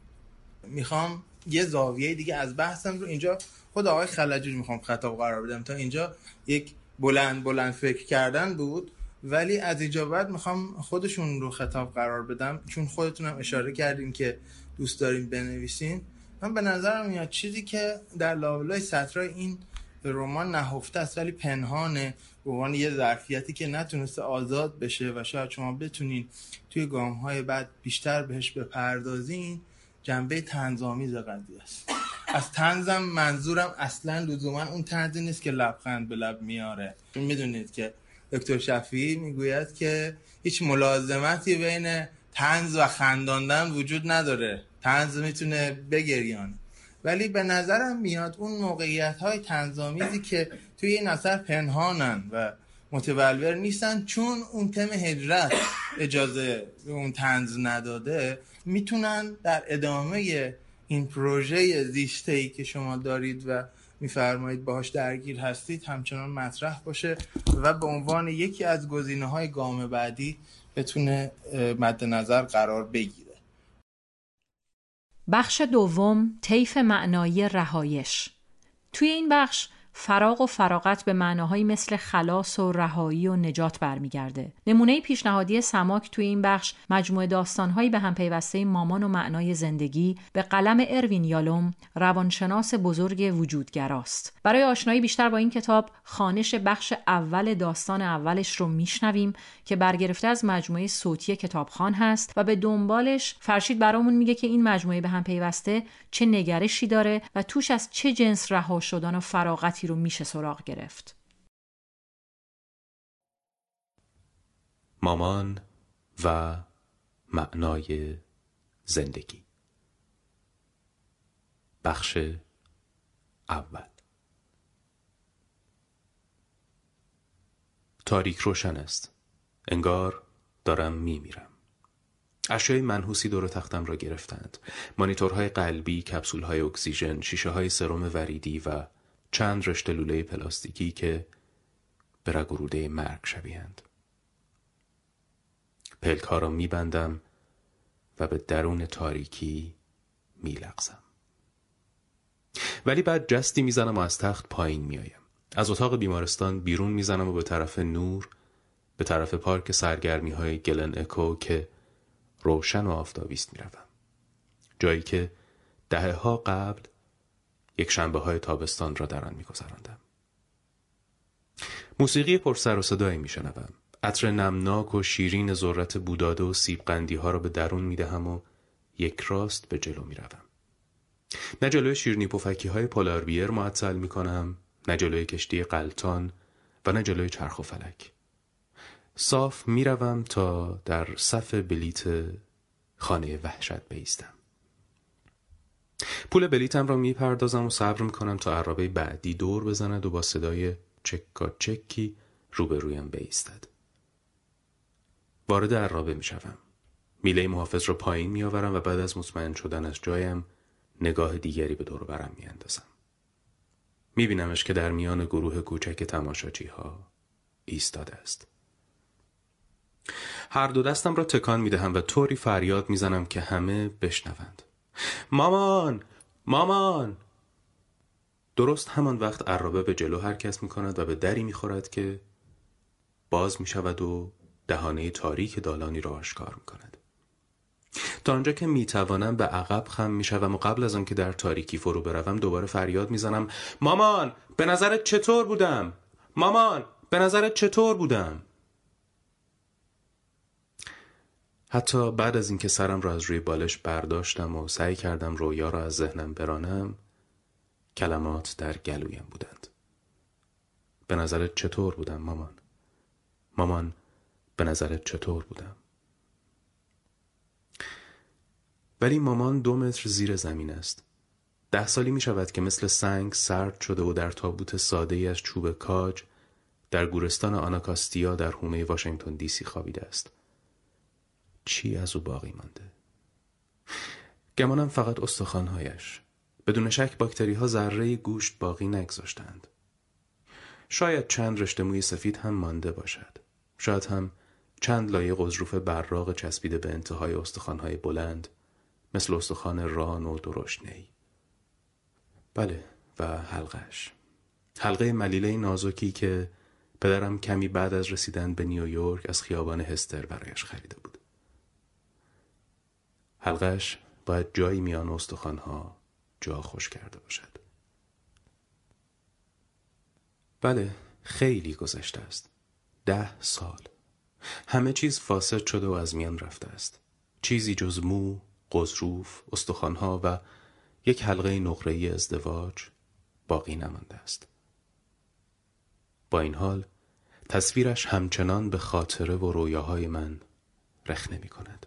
می‌خوام یه زاویه دیگه از بحثم رو اینجا خود آقای خلجوج می‌خوام خطاب قرار بدم. تا اینجا یک بلند بلند فکر کردن بود ولی از اینجا بعد می‌خوام خودشون رو خطاب قرار بدم. چون خودتونم اشاره کردیم که دوست داریم بنویسین. من به نظرم میاد چیزی که در لابلای سطرهای این رمان نهفته است ولی پنهانه به عنوان یه ظرفیتی که نتونسته آزاد بشه و شاید شما بتونین توی گام های بعد بیشتر بهش بپردازین جنبه تنظامیز قضیه است. از تنزم منظورم اصلا لزوما اون تنزی نیست که لبخند به لب میاره. می‌دونید که دکتر شفیعی می‌گوید که هیچ ملازمتی بین تنز و خنداندن وجود نداره. تنز می‌تونه بگریان ولی به نظرم میاد اون موقعیت های تنظامیزی که توی این اثر پنهانن و متولور نیستن. چون اون تم هجرت اجازه اون تنز نداده می‌تونن در ادامه این پروژه زیسته ای که شما دارید و میفرمایید باهاش درگیر هستید همچنان مطرح باشه و به عنوان یکی از گزینه های گام بعدی بتونه مد نظر قرار بگیره. بخش دوم طیف معنایی رهایش. توی این بخش فراغ و فراغت به معناهایی مثل خلاص و رهایی و نجات برمیگرده. نمونه پیشنهادی سماک توی این بخش مجموعه داستانهایی به هم پیوسته مامان و معنای زندگی به قلم اروین یالوم روانشناس بزرگ وجودگراست. برای آشنایی بیشتر با این کتاب خانش بخش اول داستان اولش رو میشنویم که برگرفته از مجموعه صوتی کتابخان هست و به دنبالش فرشید برامون میگه که این مجموعه به هم پیوسته چه نگرشی داره و توش از چه جنس رها شدن و فراغتی رو میشه سراغ گرفت. مامان و معنای زندگی. بخش اول. تاریک روشن است. انگار دارم میمیرم. اشیای منحوسی دور تختم را گرفتند. مانیتورهای قلبی کپسولهای اکسیژن شیشه های سرم وریدی و چند رشته لوله پلاستیکی که به رگ مرگ شبیهند پلک ها را میبندم و به درون تاریکی میلغزم. ولی بعد جستی می‌زنم و از تخت پایین میآیم. از اتاق بیمارستان بیرون می‌زنم و به طرف نور به طرف پارک سرگرمی های گلن اکو که روشن و آفتابیست می‌روم. جایی که دهه ها قبل یک شنبه های تابستان را در آن میگذراندم. موسیقی پر سر و صدایی میشنوم. عطر نمناک و شیرین ذرت بوداده و سیب قندی ها را به درون می‌دهم و یک راست به جلو می‌روم. نه جلوی شیرنی پفکی های پولاربیر معطل می نه جلوی کشتی قلتان و نه جلوی چرخ و فلک. صاف می‌روم تا در صف بلیت خانه وحشت بیستم. پول بلیتم را می‌پردازم و صبر می‌کنم تا عرابه بعدی دور بزند و با صدای چکا چکی روبرویم بیستد. وارد عرابه می‌شوم. میله محافظ را پایین میآورم و بعد از مطمئن شدن از جایم نگاه دیگری به دور برم میاندازم. میبینمش که در میان گروه کوچک تماشاچی ها ایستاده است. هر دو دستم را تکان می‌دهم و طوری فریاد می‌زنم که همه بشنوند. مامان مامان درست همان وقت عرابه به جلو حرکت می کند و به دری می خورد که باز می شود و دهانه تاریک دالانی را آشکار می کند. تا آنجا که می توانم به عقب خم می و قبل از آنکه در تاریکی فرو بروم دوباره فریاد می زنم مامان به نظرت چطور بودم؟ مامان به نظرت چطور بودم؟ حتی بعد از اینکه سرم را از روی بالش برداشتم و سعی کردم رویا را از ذهنم برانم کلمات در گلویم بودند. به نظرت چطور بودم مامان؟ مامان به نظرت چطور بودم؟ ولی مامان دو متر زیر زمین است. ده سالی می شود که مثل سنگ سرد شده و در تابوت ساده از چوب کاج در گورستان آناکاستیا در حومه واشنگتن دی سی خوابیده است. چی از او باقی مانده؟ گمانم فقط استخوانهایش. بدون شک باکتری ها ذره گوشت باقی نگذاشتند. شاید چند رشته موی سفید هم مانده باشد. شاید هم چند لایه قضروف براق چسبیده به انتهای استخوانهای بلند مثل استخوان ران و درشنی بله و حلقش حلقه ملیله نازکی که پدرم کمی بعد از رسیدن به نیویورک از خیابان هستر برایش خریده بود. حلقش باید جایی میان استخوانها جا خوش کرده باشد. بله خیلی گذشته است. ده سال. همه چیز فاسد شده و از میان رفته است. چیزی جز مو، قضروف، استخوانها و یک حلقه نقره‌ای ازدواج باقی نمانده است. با این حال تصویرش همچنان به خاطره و رویاهای من رخ نمی کند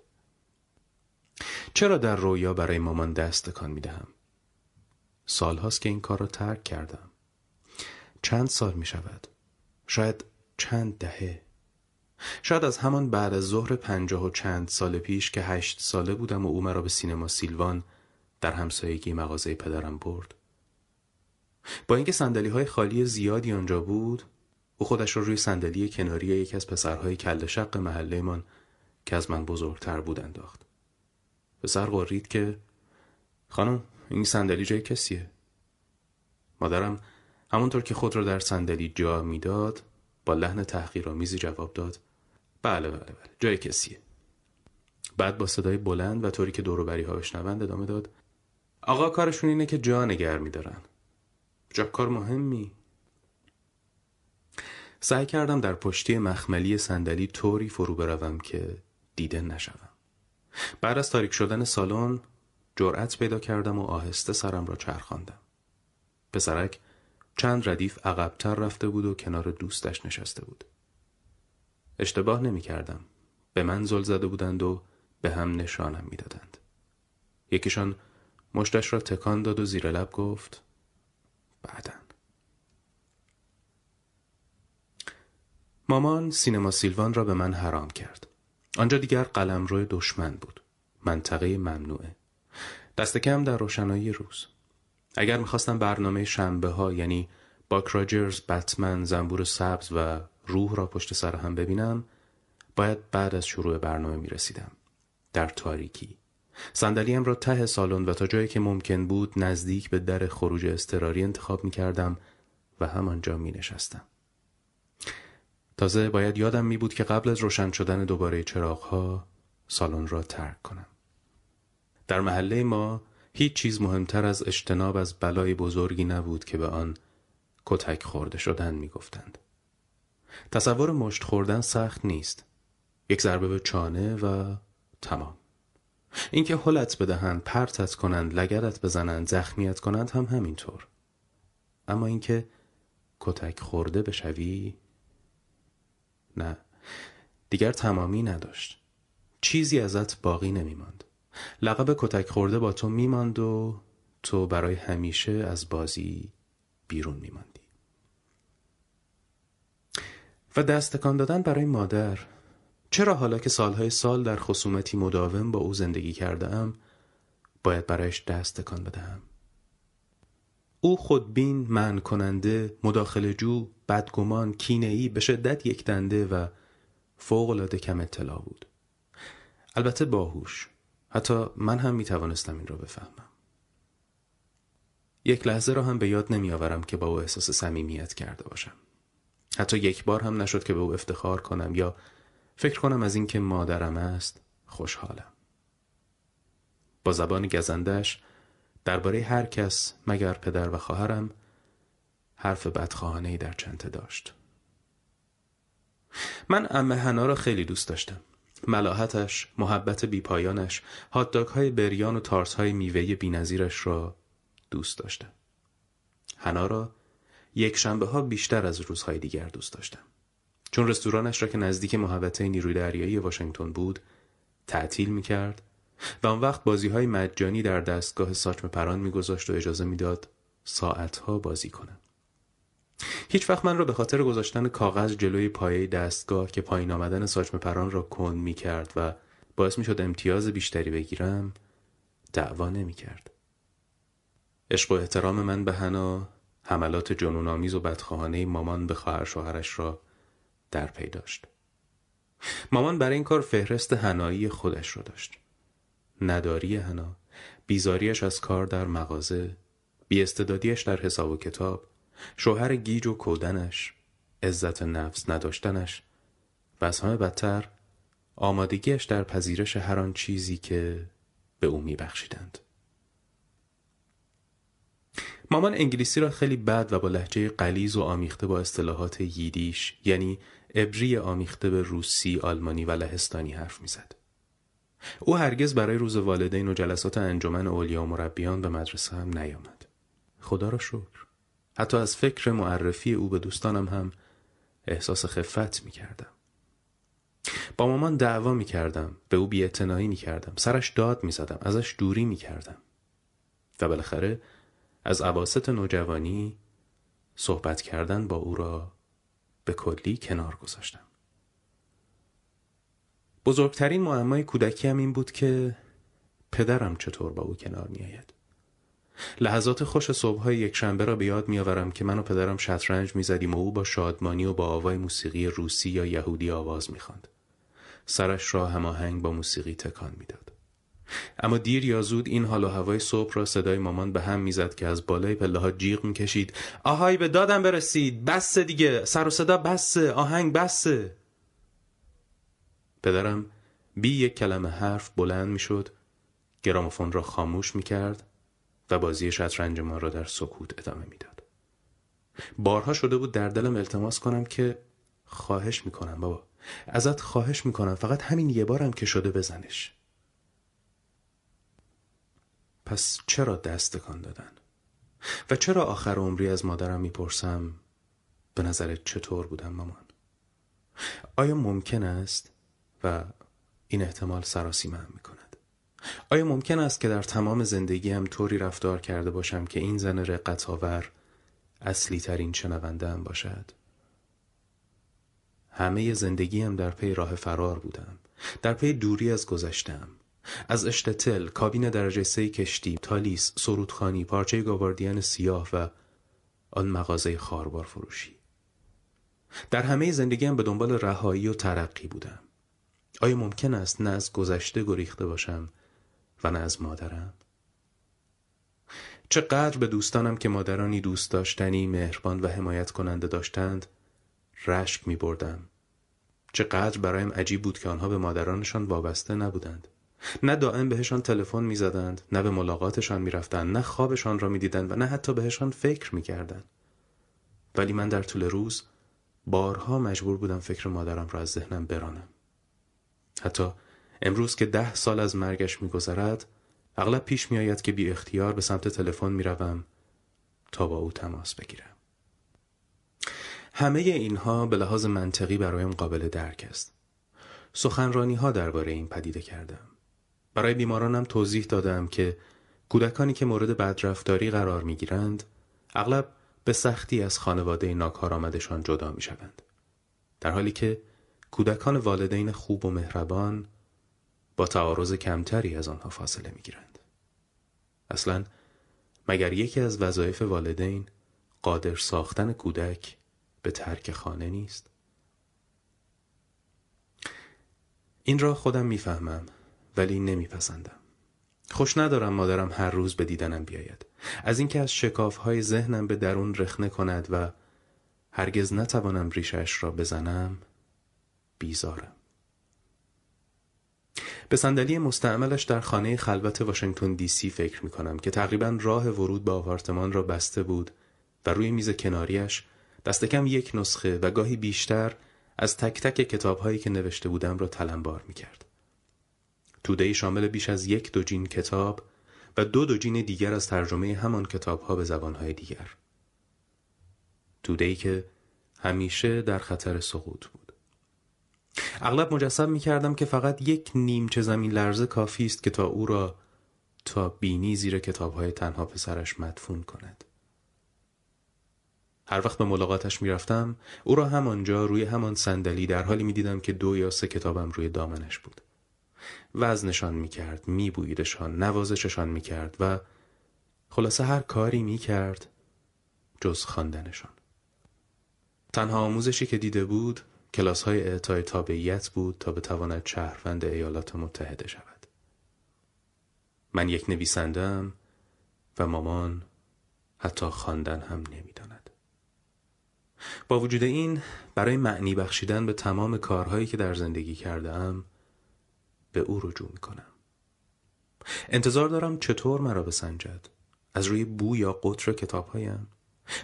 چرا در رویا برای مامان دست تکان می دهم؟ سالهاست که این کار را ترک کردم. چند سال می شود شاید چند دهه. شاید از همان بعد از ظهر پنجاه و چند سال پیش که هشت ساله بودم و او مرا به سینما سیلوان در همسایگی مغازه پدرم برد. با اینکه سندلی های خالی زیادی آنجا بود او خودش را روی صندلی کناری یکی از پسرهای کل شق محله که از من بزرگتر بود انداخت. پسر قرید که خانم این صندلی جای کسیه؟ مادرم همونطور که خود را در صندلی جا می‌داد با لحن تحقیرآمیزی جواب داد بله بله بله جای کسیه. بعد با صدای بلند و طوری که دوروبری ها بشنوند ادامه داد آقا کارشون اینه که جا نگر میدارن. جا کار مهمی؟ سعی کردم در پشتی مخملی صندلی طوری فرو بروم که دیده نشوم. بعد از تاریک شدن سالن جرأت پیدا کردم و آهسته سرم را چرخاندم. پسرک چند ردیف عقبتر رفته بود و کنار دوستش نشسته بود. اشتباه نمی کردم. به من زل زده بودند و به هم نشانم می‌دادند یکیشان مشتش را تکان داد و زیر لب گفت بعدن مامان سینما سیلوان را به من حرام کرد. آنجا دیگر قلمرو دشمن بود. منطقه ممنوعه. دست کم در روشنایی روز. اگر می‌خواستم برنامه شنبه ها یعنی باک راجرز، بتمن، زنبور سبز و روح را پشت سر هم ببینم باید بعد از شروع برنامه می‌رسیدم. در تاریکی. صندلیم را ته سالن و تا جایی که ممکن بود نزدیک به در خروج استراری انتخاب می کردم و همانجا می نشستم. تازه باید یادم می بود که قبل از روشن شدن دوباره چراغها سالن را ترک کنم. در محله ما هیچ چیز مهمتر از اجتناب از بلای بزرگی نبود که به آن کتک خورده شدن می گفتند. تصور مشت خوردن سخت نیست. یک ضربه به چانه و تمام. اینکه حلت بدهند پرتت کنند لگرت بزنند زخمیت کنند هم همینطور اما اینکه کتک خورده بشوی نه. دیگر تمامی نداشت. چیزی ازت باقی نمیماند. لقب کتک خورده با تو میماند و تو برای همیشه از بازی بیرون میماندی. و دستکان دادن برای مادر. چرا حالا که سالهای سال در خصومتی مداوم با او زندگی کرده ام باید برایش دست تکان بدهم؟ او خودبین من کننده مداخل جو بدگمان کینه‌ای به شدت یک دنده و فوق العاده کم اطلاع بود. البته باهوش. حتی من هم می توانستم این را بفهمم. یک لحظه را هم به یاد نمی آورم که با او احساس صمیمیت کرده باشم. حتی یک بار هم نشد که به او افتخار کنم یا فکر کنم از اینکه مادرم است خوشحالم. با زبان گزندش درباره هر کس مگر پدر و خواهرم حرف بدخواهانه در چنته داشت من امه هنا را خیلی دوست داشتم ملاحتش، محبت بیپایانش، هاتداگ های بریان و تارس های میوه بینظیرش را دوست داشتم. هنا را یک شنبه ها بیشتر از روزهای دیگر دوست داشتم. چون رستورانش را که نزدیک محوطه نیروی دریایی واشنگتن بود تعطیل می کرد و آن وقت بازی های مجانی در دستگاه ساچم پران میگذاشت و اجازه می‌داد ساعتها بازی کنم. هیچ وقت من را به خاطر گذاشتن کاغذ جلوی پایه دستگاه که پایین آمدن ساچم پران را کن می کرد و باعث می شد امتیاز بیشتری بگیرم دعوا نمی کرد. عشق و احترام من به هنا حملات جنونآمیز و بدخواهانه مامان به خواهر شوهرش را در پی داشت مامان برای این کار فهرست هنایی خودش رو داشت نداری هنا. بیزاریش از کار در مغازه بیاستعدادیش در حساب و کتاب شوهر گیج و کودنش عزت نفس نداشتنش. و از همه بدتر آمادگیش در پذیرش هر آن چیزی که به او میبخشیدند. مامان انگلیسی را خیلی بد و با لحجه قلیز و آمیخته با اصطلاحات ییدیش یعنی ابری آمیخته به روسی، آلمانی و لهستانی حرف می‌زد. او هرگز برای روز والدین و جلسات انجمن اولیا و مربیان به مدرسه هم نیامد. خدا را شکر. حتی از فکر معرفی او به دوستانم هم احساس خفت می کردم. با مامان دعوا می کردم. به او بیعتنائی می کردم. سرش داد می زدم. ازش دوری می کردم. و بالاخره از عواست نوجوانی صحبت کردن با او را به کلی کنار گذاشتم. بزرگترین معمای کودکی هم این بود که پدرم چطور با او کنار می آید. لحظات خوش صبحهای یک شنبه را به یاد میآورم که من و پدرم شطرنج می‌زدیم و او با شادمانی و با آوای موسیقی روسی یا یهودی آواز می‌خواند. سرش را هماهنگ با موسیقی تکان می‌داد. اما دیر یا زود این حال و هوای صبح را صدای مامان به هم می‌زد که از بالای پله ها جیغ می‌کشید آهای به دادم برسید بس دیگه سر و صدا بسه آهنگ بسه پدرم بی یک کلمه حرف بلند می‌شد گرامافون را خاموش می‌کرد و بازی شطرنج ما را در سکوت ادامه می‌داد بارها شده بود در دلم التماس کنم که خواهش می‌کنم بابا ازت خواهش می‌کنم فقط همین یه بارم که شده بزنش پس چرا دست تکان دادن؟ و چرا آخر عمری از مادرم می‌پرسم به نظرت چطور بودم مامان؟ آیا ممکن است این احتمال سراسی هم می‌کند. آیا ممکن است که در تمام زندگی هم طوری رفتار کرده باشم که این زن رقت آور اصلی ترین شنونده هم باشد؟ همه زندگیم در پی راه فرار بودم. در پی دوری از گذشتم از اشتتل، کابین درجه سه کشتی، تالیس، سرودخانی، پارچه گاواردین سیاه و آن مغازه خاربار فروشی. در همه زندگیم به دنبال رهایی و ترقی بودم. آیا ممکن است نه از گذشته گریخته باشم و نه از مادرم؟ چقدر به دوستانم که مادرانی دوست داشتنی مهربان و حمایت کننده داشتند رشک می بردم. چقدر برایم عجیب بود که آنها به مادرانشان وابسته نبودند. نه دائم بهشان تلفن می‌زدند نه به ملاقاتشان می‌رفتند نه خوابشان را می‌دیدند و نه حتی بهشان فکر می‌کردند ولی من در طول روز بارها مجبور بودم فکر مادرم را از ذهنم برانم حتی امروز که ده سال از مرگش میگذرد اغلب پیش میآید که بی اختیار به سمت تلفن می‌روم تا با او تماس بگیرم. همه اینها به لحاظ منطقی برایم قابل درک است. سخنرانی ها درباره این پدیده کردم. برای بیمارانم توضیح دادم که کودکانی که مورد بدرفتاری قرار می گیرند اغلب به سختی از خانواده ناکارآمدشان جدا می شوند. در حالی که کودکان والدین خوب و مهربان با تعارض کمتری از آنها فاصله می گیرند. اصلا مگر یکی از وظایف والدین قادر ساختن کودک به ترک خانه نیست؟ این را خودم می‌فهمم ولی نمیپسندم خوش ندارم مادرم هر روز به دیدنم بیاید از اینکه از های ذهنم به درون رخنه کند و هرگز نتوانم ریشش را بزنم بیزارم به صندلی مستعملش در خانه خلوت واشنگتن دی سی فکر می کنم که تقریبا راه ورود به آپارتمان را بسته بود و روی میز کناریش دست کم یک نسخه و گاهی بیشتر از تک تک کتاب هایی که نوشته بودم را تلمبار می کرد. توده شامل بیش از یک دوجین کتاب و دو دوجین دیگر از ترجمه همان کتاب ها به زبان های دیگر. توده ای که همیشه در خطر سقوط بود. اغلب مجسم می کردم که فقط یک نیمچه زمین لرزه کافی است که تا او را تا بینی زیر کتاب های تنها پسرش مدفون کند. هر وقت به ملاقاتش می‌رفتم او را همانجا روی همان صندلی در حالی می‌دیدم که دو یا سه کتابم روی دامنش بود وزنشان می‌کرد میبویدشان نوازششان می‌کرد و خلاصه هر کاری می‌کرد جز خواندنشان تنها آموزشی که دیده بود کلاس های اعطای تابعیت بود تا بتواند شهروند ایالات متحده شود. من یک نویسندم و مامان حتی خواندن هم نمی‌داند. با وجود این برای معنی بخشیدن به تمام کارهایی که در زندگی کرده ام به او رجوع می کنم. انتظار دارم چطور مرا بسنجد. از روی بو یا قطر کتابهایم.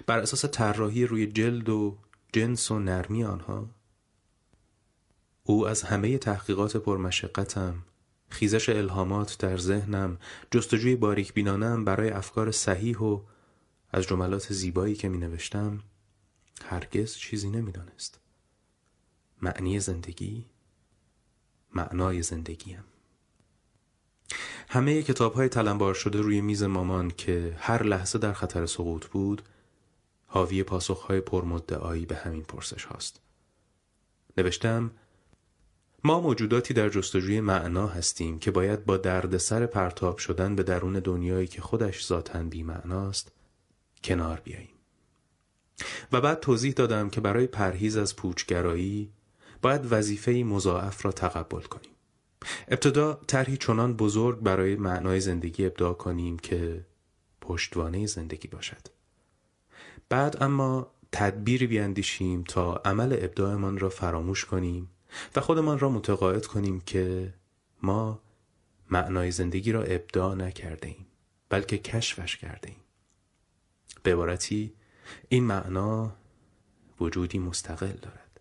بر اساس طراحی روی جلد و جنس و نرمی آنها او از همه تحقیقات پرمشقتم خیزش الهامات در ذهنم جستجوی باریک بینانم برای افکار صحیح و از جملات زیبایی که می نوشتم هرگز چیزی نمی‌دانست. معنی زندگی معنای زندگیم همه کتاب های تلمبار شده روی میز مامان که هر لحظه در خطر سقوط بود حاوی پاسخ های پرمدعایی به همین پرسش هاست نوشتم ما موجوداتی در جستجوی معنا هستیم که باید با دردسر پرتاب شدن به درون دنیایی که خودش ذاتن بی معناست کنار بیاییم. و بعد توضیح دادم که برای پرهیز از پوچگرایی باید وظیفه مضاعف را تقبل کنیم. ابتدا طرحی چنان بزرگ برای معنای زندگی ابداع کنیم که پشتوانه زندگی باشد. بعد اما تدبیری بیاندیشیم تا عمل ابداعمان را فراموش کنیم و خودمان را متقاعد کنیم که ما معنای زندگی را ابداع نکرده ایم بلکه کشفش کرده ایم به عبارتی این معنا وجودی مستقل دارد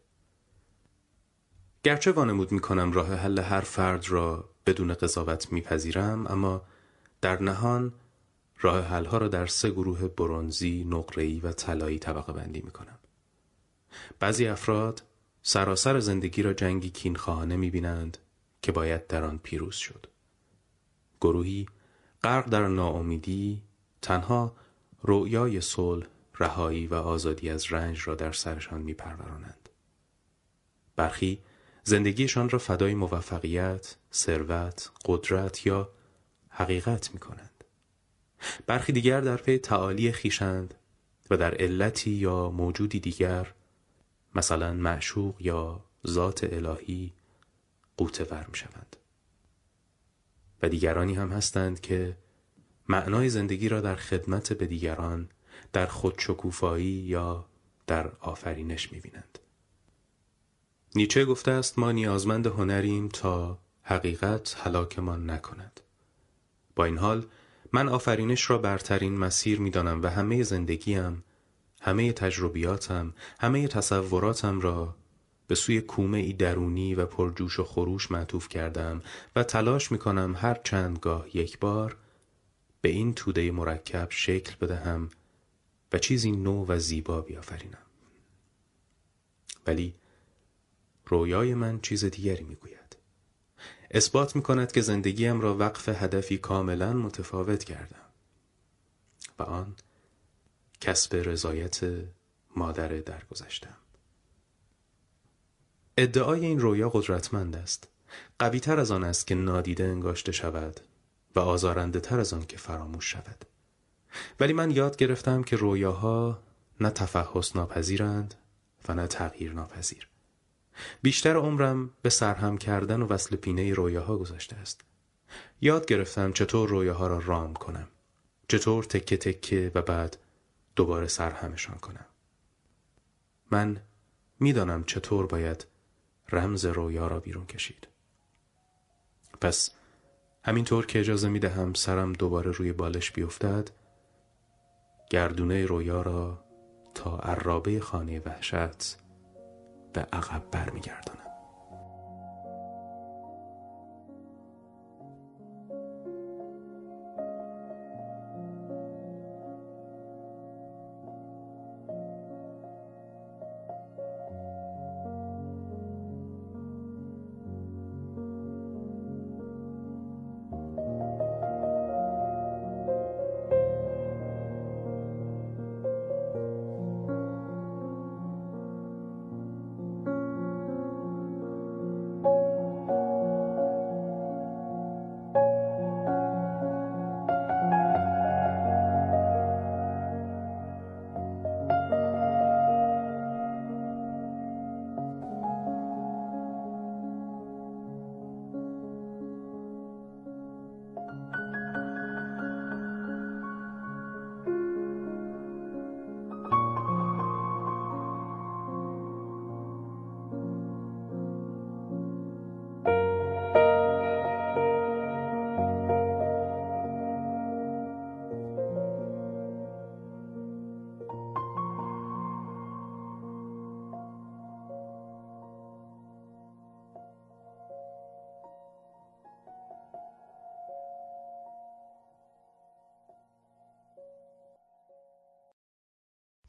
گرچه وانمود می کنم راه حل هر فرد را بدون قضاوت میپذیرم اما در نهان راه حل ها را در سه گروه برونزی، نقره‌ای و طلایی طبقه بندی می کنم. بعضی افراد سراسر زندگی را جنگی کینخواهانه می بینند که باید در آن پیروز شد. گروهی غرق در ناامیدی تنها رؤیای صلح رهایی و آزادی از رنج را در سرشان میپرورانند برخی زندگیشان را فدای موفقیت، ثروت، قدرت یا حقیقت می کنند. برخی دیگر در پی تعالی خیشند و در علتی یا موجودی دیگر مثلا معشوق یا ذات الهی قوتور می شوند. و دیگرانی هم هستند که معنای زندگی را در خدمت به دیگران در خودشکوفایی یا در آفرینش می بینند. نیچه گفته است ما نیازمند هنریم تا حقیقت هلاکمان نکند. با این حال من آفرینش را برترین مسیر می دانم و همه زندگیم، همه تجربیاتم، همه تصوراتم را به سوی کومه ای درونی و پرجوش و خروش معطوف کردم و تلاش می کنم هر چندگاه یک بار به این توده مرکب شکل بدهم و چیزی نو و زیبا بیافرینم. ولی رویای من چیز دیگری می‌گوید اثبات می کند که زندگیم را وقف هدفی کاملا متفاوت کردم و آن کسب رضایت مادر درگذشتم ادعای این رویا قدرتمند است قویتر از آن است که نادیده انگاشته شود و آزارنده تر از آن که فراموش شود ولی من یاد گرفتم که رویاها نه تفحص ناپذیرند و نه تغییر ناپذیر بیشتر عمرم به سرهم کردن و وصل پینه رویاها گذاشته است. یاد گرفتم چطور رویاها را رام کنم. چطور تکه تکه و بعد دوباره سرهمشان کنم. من می‌دانم چطور باید رمز رویا را بیرون کشید. پس همینطور که اجازه می دهم سرم دوباره روی بالش بیفتد گردونه رویا را تا عرابه خانه وحشت به عقب برمیگردانم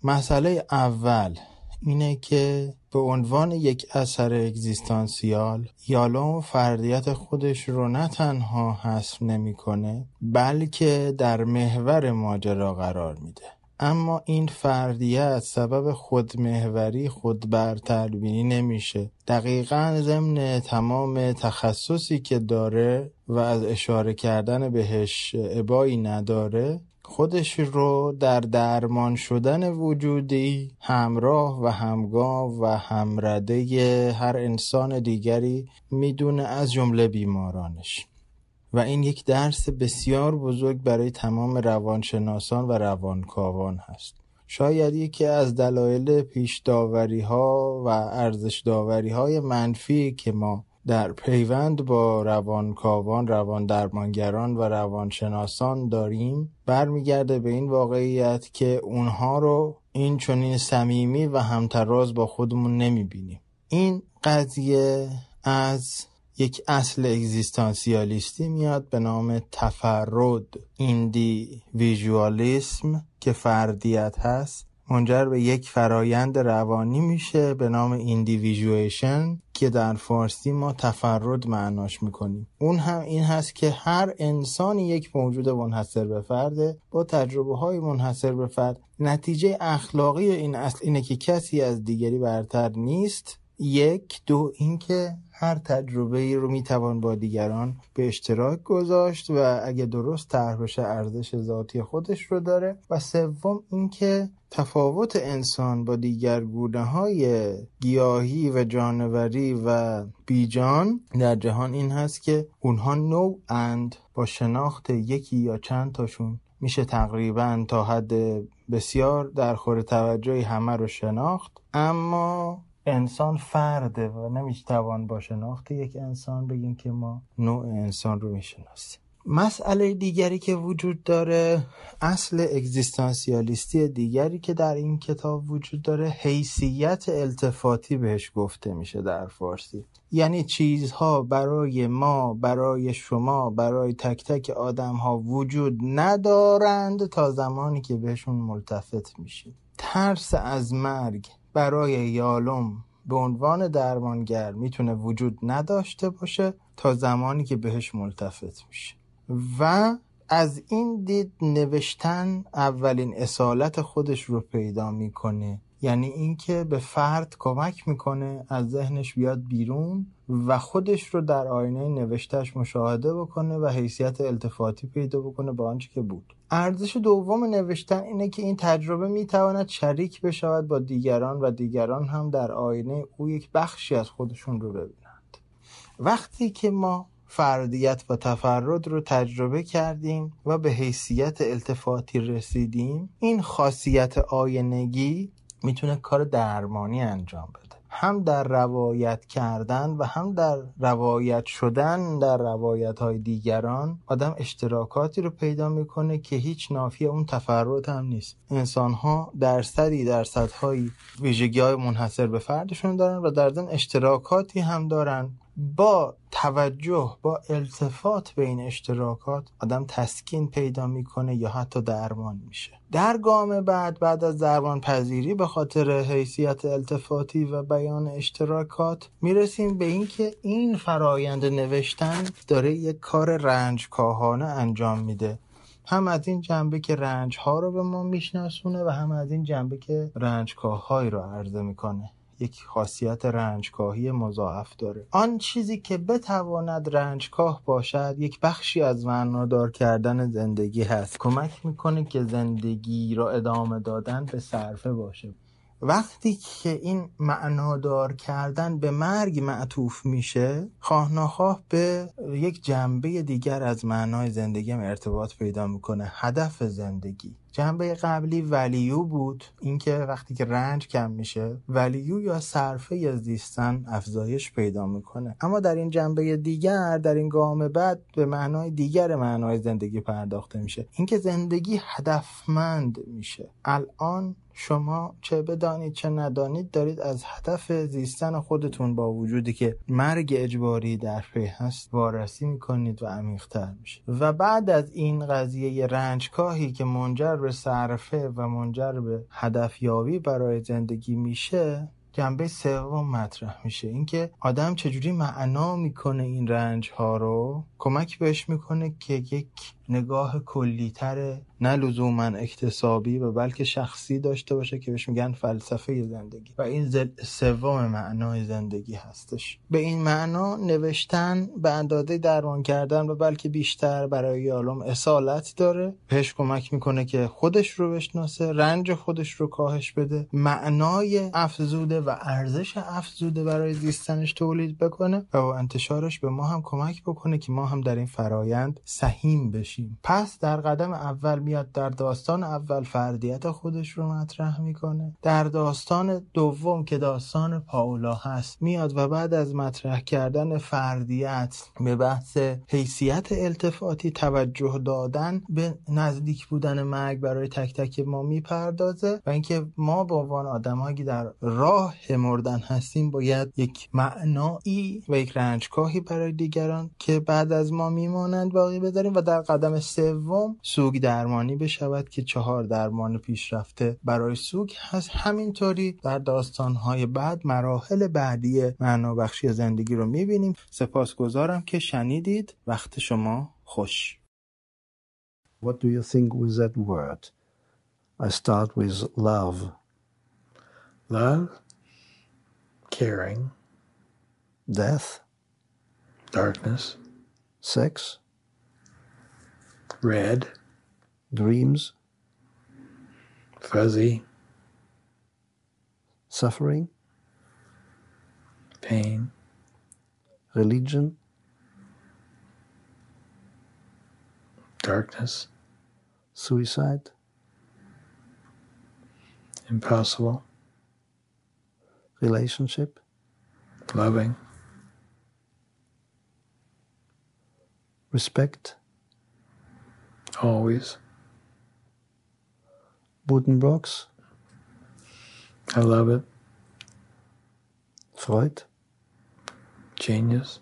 مسئله اول اینه که به عنوان یک اثر اگزیستانسیال یالوم فردیت خودش رو نه تنها حذف نمی‌کنه بلکه در محور ماجرا قرار میده. اما این فردیت سبب خودمهوری خودبرتربینی نمیشه. دقیقا ضمن تمام تخصصی که داره و از اشاره کردن بهش عبایی نداره خودش رو در درمان شدن وجودی همراه و همگام و همرده هر انسان دیگری می‌دونه از جمله بیمارانش. و این یک درس بسیار بزرگ برای تمام روانشناسان و روانکاوان هست. شاید یکی از دلایل پیش ها و ارزش داوری های منفی که ما در پیوند با روانکاوان، رواندرمانگران و روانشناسان داریم. برمیگرده به این واقعیت که اونها رو این چنین صمیمی و همتراز با خودمون نمی‌بینیم. این قضیه از یک اصل اگزیستانسیالیستی میاد به نام تفرد individualism که فردیت هست. منجر به یک فرایند روانی میشه به نام individuation که در فارسی ما تفرد معناش می‌کنیم. اون هم این هست که هر انسانی یک موجود منحصر به فرده با تجربه های منحصر به فرد نتیجه اخلاقی این اصل اینه که کسی از دیگری برتر نیست. یک دو اینکه هر تجربه ای رو می‌توان با دیگران به اشتراک گذاشت و اگه درست طرح بشه ارزش ذاتی خودش رو داره. و سوم اینکه تفاوت انسان با دیگر گونه های گیاهی و جانوری و بیجان در جهان این هست که اونها نوع اند با شناخت یکی یا چند تاشون. میشه تقریبا تا حد بسیار در خور توجهی همه رو شناخت. اما انسان فرده و نمی‌توان با شناخت یک انسان بگیم که ما نوع انسان رو می‌شناسیم. مسئله دیگری که وجود داره اصل اگزیستانسیالیستی دیگری که در این کتاب وجود داره حیثیت التفاتی بهش گفته میشه در فارسی. یعنی چیزها برای ما برای شما برای تک تک آدم ها وجود ندارند تا زمانی که بهشون ملتفت میشید ترس از مرگ برای یالوم به عنوان درمانگر می‌تونه وجود نداشته باشه تا زمانی که بهش ملتفت میشه. و از این دید نوشتن اولین اصالت خودش رو پیدا می‌کنه. یعنی اینکه به فرد کمک می‌کنه از ذهنش بیاد بیرون و خودش رو در آینه نوشتش مشاهده بکنه و حیثیت التفاتی پیدا بکنه با آنچه که بود. ارزش دوم نوشتن اینه که این تجربه می‌تواند شریک بشود با دیگران و دیگران هم در آینه او یک بخشی از خودشون رو ببینند. وقتی که ما فردیت و تفرد رو تجربه کردیم و به حیثیت التفاتی رسیدیم این خاصیت آینگی می‌تونه کار درمانی انجام بده. هم در روایت کردن و هم در روایت شدن در روایت های دیگران آدم اشتراکاتی رو پیدا می‌کنه که هیچ نافی اون تفرد هم نیست. انسان ها درصدی درصدهایی ویژگی های منحصر به فردشون دارن و در ضمن اشتراکاتی هم دارن. با توجه با التفات به این اشتراکات آدم تسکین پیدا می‌کنه یا حتی درمان میشه. در گام بعد بعد از درمان پذیری به خاطر حیثیت التفاتی و بیان اشتراکات می‌رسیم به اینکه این فرایند نوشتن داره یک کار رنجکاهانه انجام میده. هم از این جنبه که رنج ها رو به ما میشناسونه و هم از این جنبه که رنجکاههایی رو عرضه می‌کنه. یک خاصیت رنجکاهی مضاعف داره. آن چیزی که بتواند رنجکاه باشد یک بخشی از معنادار کردن زندگی هست. کمک می‌کنه که زندگی را ادامه دادن به صرفه باشه. وقتی که این معنادار کردن به مرگ معطوف میشه خواه به یک جنبه دیگر از معنای زندگی هم ارتباط پیدا می‌کنه هدف زندگی. جنبه قبلی ولیو بود اینکه وقتی که رنج کم میشه ولیو یا صرفه یا زیستن افزایش پیدا می‌کنه. اما در این جنبه دیگر در این گام بعد به معنای دیگر معنای زندگی پرداخته میشه. اینکه زندگی هدفمند میشه. الان شما چه بدانید چه ندانید دارید از هدف زیستن خودتون با وجودی که مرگ اجباری در پی هست وارسی می‌کنید و عمیقتر میشه. و بعد از این قضیه رنجکاهی که منجر به صرفه و منجر به هدف یابی برای زندگی میشه جنبه سوم مطرح میشه. اینکه آدم چجوری معنا می‌کنه این رنج ها رو؟ کمک بهش می‌کنه که یک نگاه کلیتر نه لزوما اکتسابی و بلکه شخصی داشته باشه که بهش میگن فلسفه زندگی. و این سوم معنای زندگی هستش. به این معنا نوشتن به اندازه درمان کردن و بلکه بیشتر برای یالوم اصالت داره. بهش کمک می‌کنه که خودش رو بشناسه رنج خودش رو کاهش بده معنای افزوده و ارزش افزوده برای زیستنش تولید بکنه و انتشارش به ما هم کمک بکنه که ما هم در این فرایند سهیم بشیم. پس در قدم اول میاد در داستان اول فردیت خودش رو مطرح می‌کنه. در داستان دوم که داستان پاولا هست میاد و بعد از مطرح کردن فردیت به بحث حیثیت التفاتی توجه دادن به نزدیک بودن مرگ برای تک تک ما می‌پردازه و اینکه ما به عنوان آدمایی در راه مردن هستیم باید یک معنایی و یک رنجکاهی برای دیگران که بعد از ما میمانند باقی بذاریم و در قدم آدم سوم سوگ درمانی بشود که چهار درمان پیشرفته برای سوگ هست. همینطوری در داستانهای بعد مراحل بعدی بخشی زندگی رو می‌بینیم. سپاسگزارم که شنیدید. وقت شما خوش. What do you think with that word? I start with love. Love, caring, death, darkness, sex, red, dreams, fuzzy, suffering, pain, religion, darkness, suicide, impossible, relationship, loving, respect, always. Buddenbrooks, I love it. Freud, Genius,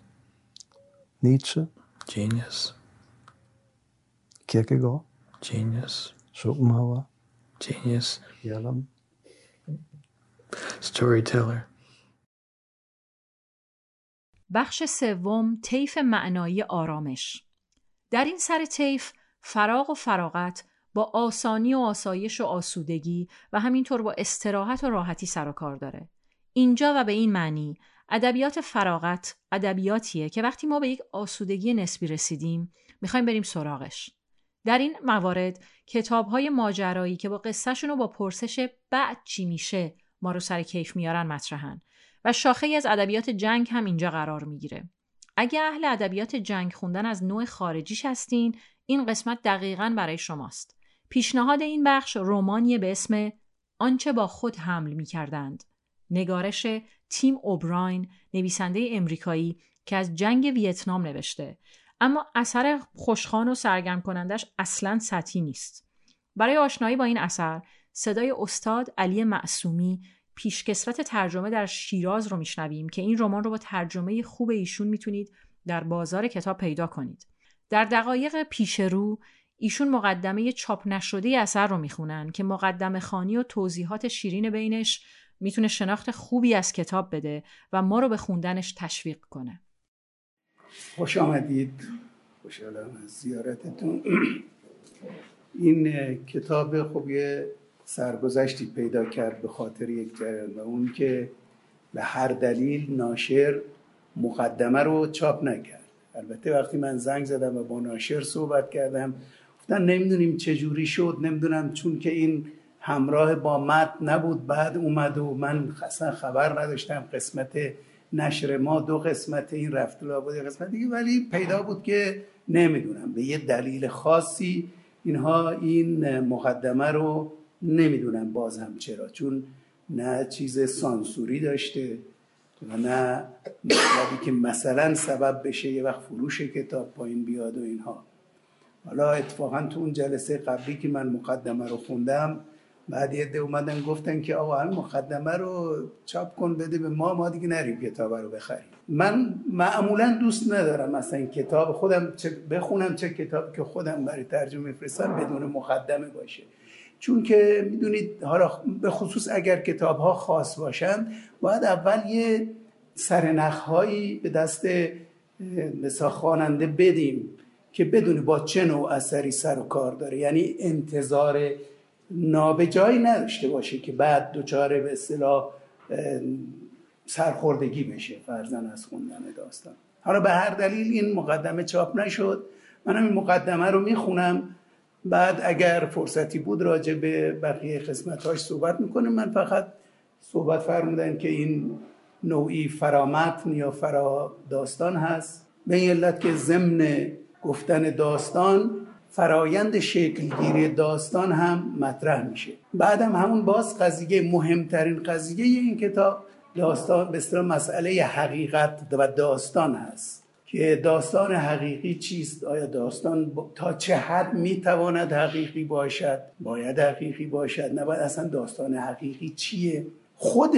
Nietzsche, genius, Kierkegaard, genius, Schopenhauer, genius, Yalom, storyteller. بخش سوم طیف معنایی آرامش در این سر طیف فراغ و فراغت با آسانی و آسایش و آسودگی و همینطور با استراحت و راحتی سر و کار داره اینجا و به این معنی ادبیات فراغت ادبیاتیه که وقتی ما به یک آسودگی نسبی رسیدیم می‌خوایم بریم سراغش در این موارد کتاب های ماجرایی که با قصهشون و با پرسش بعد چی میشه ما رو سر کیف میارن مطرحن و شاخه از ادبیات جنگ هم اینجا قرار می‌گیره. اگه اهل ادبیات جنگ خوندن از نوع خارجیش هستین، این قسمت دقیقا برای شماست. پیشنهاد این بخش رومانیه به اسم آنچه با خود حمل می کردند. نگارش تیم اوبراین نویسنده امریکایی که از جنگ ویتنام نوشته اما اثر خوشخان و سرگرم کنندش اصلا سطحی نیست. برای آشنایی با این اثر صدای استاد علی معصومی پیشکسوت ترجمه در شیراز رو میشنویم که این رمان رو با ترجمه خوب ایشون می‌تونید در بازار کتاب پیدا کنید. در دقایق پیش رو ایشون مقدمه چاپ نشده اثر رو می‌خونن که مقدمه خانی و توضیحات شیرین بینش می‌تونه شناخت خوبی از کتاب بده و ما رو به خوندنش تشویق کنه. خوش آمدید خوشحالم از زیارتتون [CLEARS THROAT] این کتاب خب یه سرگذشتی پیدا کرد به خاطر یک جریان و اون که به هر دلیل ناشر مقدمه رو چاپ نکرد. البته وقتی من زنگ زدم و با ناشر صحبت کردم گفتن نمی‌دونیم چجوری شد نمی‌دونم چون که این همراه با متن نبود بعد اومد و من اصلا خبر نداشتم قسمت نشر ما دو قسمت این رفت بود قسمت دیگه ولی پیدا بود که نمی‌دونم. به یه دلیل خاصی اینها این مقدمه رو نمی‌دونم باز هم چرا چون نه چیز سانسوری داشته و نه مطلبی که مثلا سبب بشه یه وقت فروش کتاب پایین بیاد و اینها. حالا اتفاقا تو اون جلسه قبلی که من مقدمه رو خوندم بعد یه اومدن گفتن که آقا این مقدمه رو چاپ کن بده به ما ما دیگه نریم کتاب رو بخریم. من معمولا دوست ندارم این کتاب خودم چه بخونم چه کتاب که خودم برای ترجمه فرستم بدون مقدمه باشه. چون که می‌دونید حالا به خصوص اگر کتاب ها خاص باشن باید اول یه سرنخهایی به دست مثلا خواننده بدیم که بدونی با چه نوع اثری سر و کار داره. یعنی انتظار نابجایی نداشته باشه که بعد دوچاره به اصطلاح سرخوردگی بشه فرزن از خوندن داستان. حالا به هر دلیل این مقدمه چاپ نشد. منم این مقدمه رو می‌خونم. بعد اگر فرصتی بود راجع به بقیه قسمتاش صحبت می‌کنیم. من فقط صحبت فرمودن که این نوعی فرامتن یا فرا داستان هست. به این علت که ضمن گفتن داستان فرایند شکلگیری داستان هم مطرح میشه. بعدم همون باز قضیه مهمترین قضیه این کتاب داستان به مسئله حقیقت و داستان هست. که داستان حقیقی چیست؟ آیا داستان تا چه حد می‌تواند حقیقی باشد؟ باید حقیقی باشد. نباید اصلا داستان حقیقی چیه؟ خود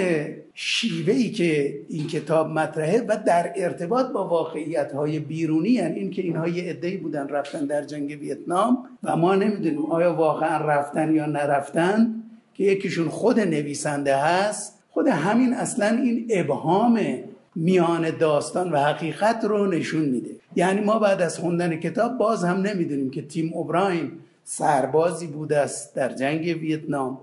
شیوهی که این کتاب مطرحه و در ارتباط با واقعیت های بیرونی هن این که اینها یه عده‌ای بودن رفتن در جنگ ویتنام و ما نمی‌دونیم آیا واقعا رفتن یا نرفتن که یکیشون خود نویسنده هست. خود همین اصلا این ابهام میان داستان و حقیقت رو نشون میده. یعنی ما بعد از خوندن کتاب باز هم نمی‌دونیم که تیم اوبراین سربازی بوده است در جنگ ویتنام.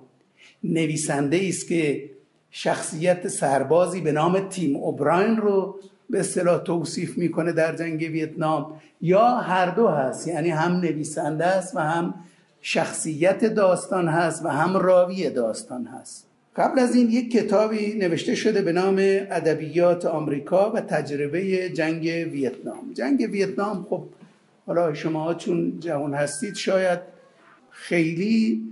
نویسنده است که شخصیت سربازی به نام تیم اوبراین رو به اصطلاح توصیف می‌کنه در جنگ ویتنام. یا هر دو هست یعنی هم نویسنده است و هم شخصیت داستان هست و هم راوی داستان هست. قبل از این یک کتابی نوشته شده به نام ادبیات آمریکا و تجربه جنگ ویتنام. جنگ ویتنام خب حالا شما چون جوان هستید شاید خیلی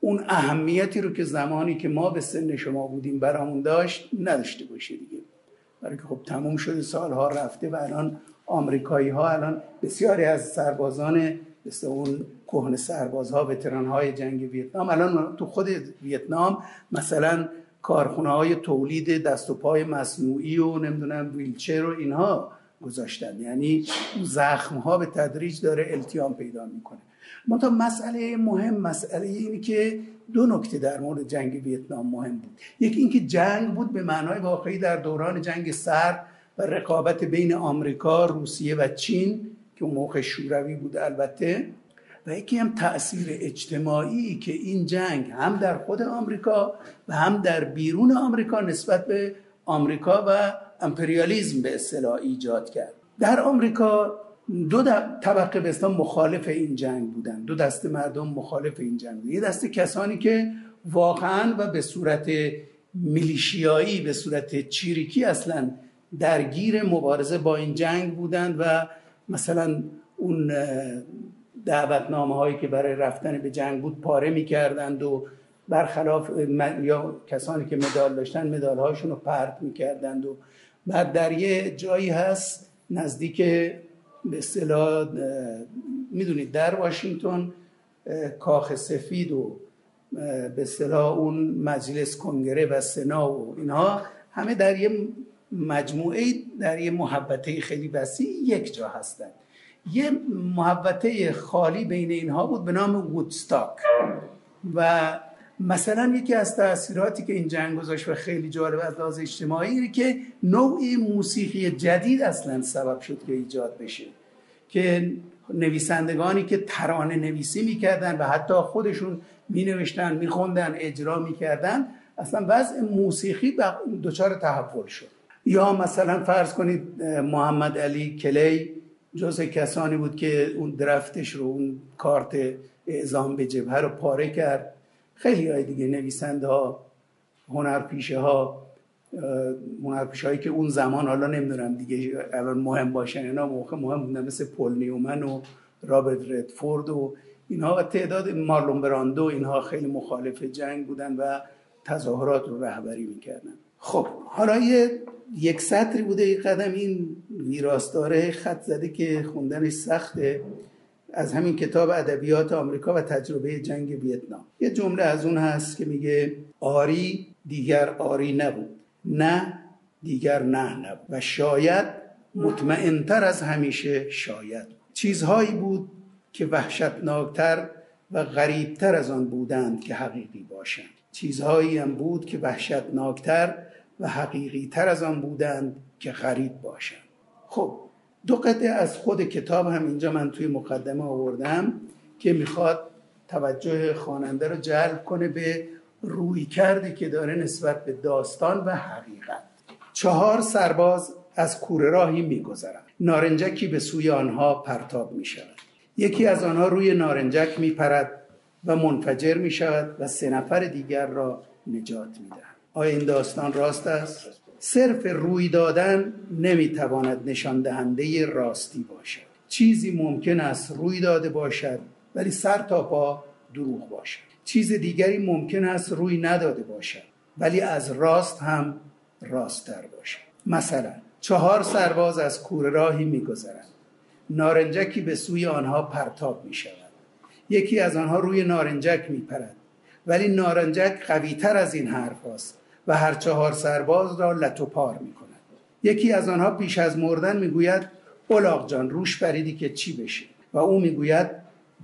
اون اهمیتی رو که زمانی که ما به سن شما بودیم برامون داشت نداشته باشه دیگه. برای که خب تموم شده سالها رفته و الان آمریکایی ها الان بسیاری از سربازان مثل اون کهن سربازها وتران های جنگ ویتنام. الان تو خود ویتنام مثلا کارخونه های تولید دست و پای مصنوعی و نمی‌دونم ویلچر و اینها گذاشتن. یعنی زخم ها به تدریج داره التیام پیدا می‌کنه. منتها مسئله مهم مسئله اینی که دو نکته در مورد جنگ ویتنام مهم بود. یکی اینکه جنگ بود به معنای واقعی در دوران جنگ سرد و رقابت بین آمریکا، روسیه و چین. که اون موقع شوروی بود البته و یکی هم تاثیر اجتماعی که این جنگ هم در خود آمریکا و هم در بیرون آمریکا نسبت به آمریکا و امپریالیزم به اصطلاح ایجاد کرد در آمریکا دو طبقه به مخالف این جنگ بودن دو دسته مردم مخالف این جنگ بودن. یه دسته کسانی که واقعا و به صورت میلیشیایی به صورت چیریکی اصلا درگیر مبارزه با این جنگ بودند و مثلا اون دعوتنامه هایی که برای رفتن به جنگ بود پاره می‌کردند و برخلاف یا کسانی که مدال داشتن مدال هاشون رو پرت می‌کردند و بعد در یه جایی هست نزدیک به اصطلاح می‌دونید در واشنگتن کاخ سفید و به اصطلاح اون مجلس کنگره و سنا و اینها همه در یه مجموعه در یه محبته خیلی وسیع یک جا هستند. یه محبته خالی بین اینها بود به نام وودستاک و مثلا یکی از تاثیراتی که این جنگ گذاشت و خیلی جالب از لحاظ اجتماعی که نوعی موسیقی جدید اصلا سبب شد که ایجاد بشه. که نویسندگانی که ترانه نویسی می‌کردن و حتی خودشون مینوشتن میخوندن اجرا می‌کردن اصلا وضع موسیقی دچار تحول شد. یا مثلا فرض کنید محمد علی کلی جز کسانی بود که اون درفتش رو اون کارت اعزام به جبهه رو پاره کرد. خیلی های دیگه نویسنده ها هنرپیشه ها هنرپیشه هایی که اون زمان حالا نمی‌دونم دیگه الان مهم باشن اینا موقع مهم بودن مثل پل نیومن و رابرت ردفورد و اینها و تعداد مارلون براندو اینها خیلی مخالف جنگ بودن و تظاهرات رو رهبری می‌کردن. خب حالا یه یک سطری بوده یک قدم این ویراستاره خط زده که خوندنش سخته. از همین کتاب ادبیات آمریکا و تجربه جنگ ویتنام. یه جمله از اون هست که میگه آری دیگر آری نبود نه دیگر نه نبود و شاید مطمئنتر از همیشه شاید چیزهایی بود که وحشتناکتر و غریبتر از آن بودند که حقیقی باشند. چیزهایی هم بود که وحشتناکتر و حقیقی تر از آن بودند که غریب باشند خب دو قطعه از خود کتاب هم اینجا من توی مقدمه آوردم که می‌خواد توجه خواننده رو جلب کنه به روی کرده که داره نسبت به داستان و حقیقت. چهار سرباز از کوره راهی میگذرند. نارنجکی به سوی آنها پرتاب می شود یکی از آنها روی نارنجک می پرد و منفجر می شود و سه نفر دیگر را نجات می دهد آیا این داستان راست است؟ صرف روی دادن نمی‌تواند نشان دهنده راستی باشد. چیزی ممکن است روی داده باشد ولی سر تا پا دروغ باشد. چیز دیگری ممکن است روی نداده باشد ولی از راست هم راستتر باشد. مثلا چهار سرباز از کوره راهی میگذرند. نارنجکی به سوی آنها پرتاب می شود یکی از آنها روی نارنجک می پرد ولی نارنجک قوی تر از این حرف هست و هر چهار سرباز را لتوپار می کند یکی از آنها پیش از مردن می‌گوید اولاغ جان روش بریدی که چی بشه؟ و او می‌گوید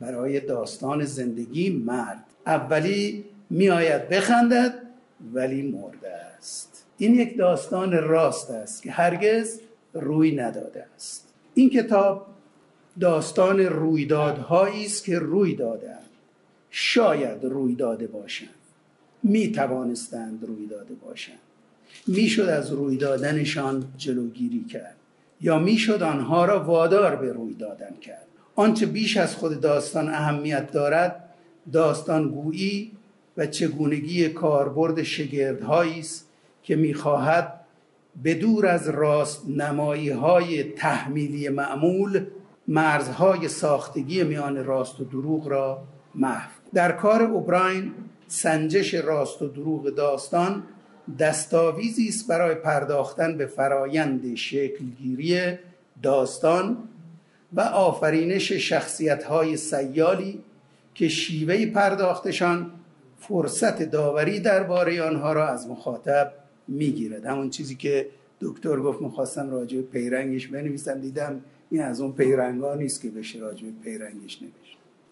برای داستان زندگی مرد. اولی میآید بخندد ولی مرده است. این یک داستان راست است که هرگز روی نداده است. این کتاب داستان رویدادهایی است که روی دادهاند شاید روی داده باشند. می توانستند روی داده باشند. می‌شد از روی دادنشان جلوگیری کرد. یا می‌شد آنها را وادار به روی دادن کرد. آنچه بیش از خود داستان اهمیت دارد داستان گویی و چگونگی کاربرد شگردهایی است که می‌خواهد به دور از راست نمایی های تحمیلی معمول مرزهای ساختگی میان راست و دروغ را محو در کار اوبراین سنجش راست و دروغ داستان دستاویزی است برای پرداختن به فرایند شکلگیری داستان و آفرینش شخصیت های سیالی که شیوه پرداختشان فرصت داوری درباره آنها را از مخاطب می‌گیرد. همون چیزی که دکتر گفت می‌خواستم راجع پیرنگش بنویسم. دیدم این از اون پیرنگا نیست که بشه راجع پیرنگش نوشت.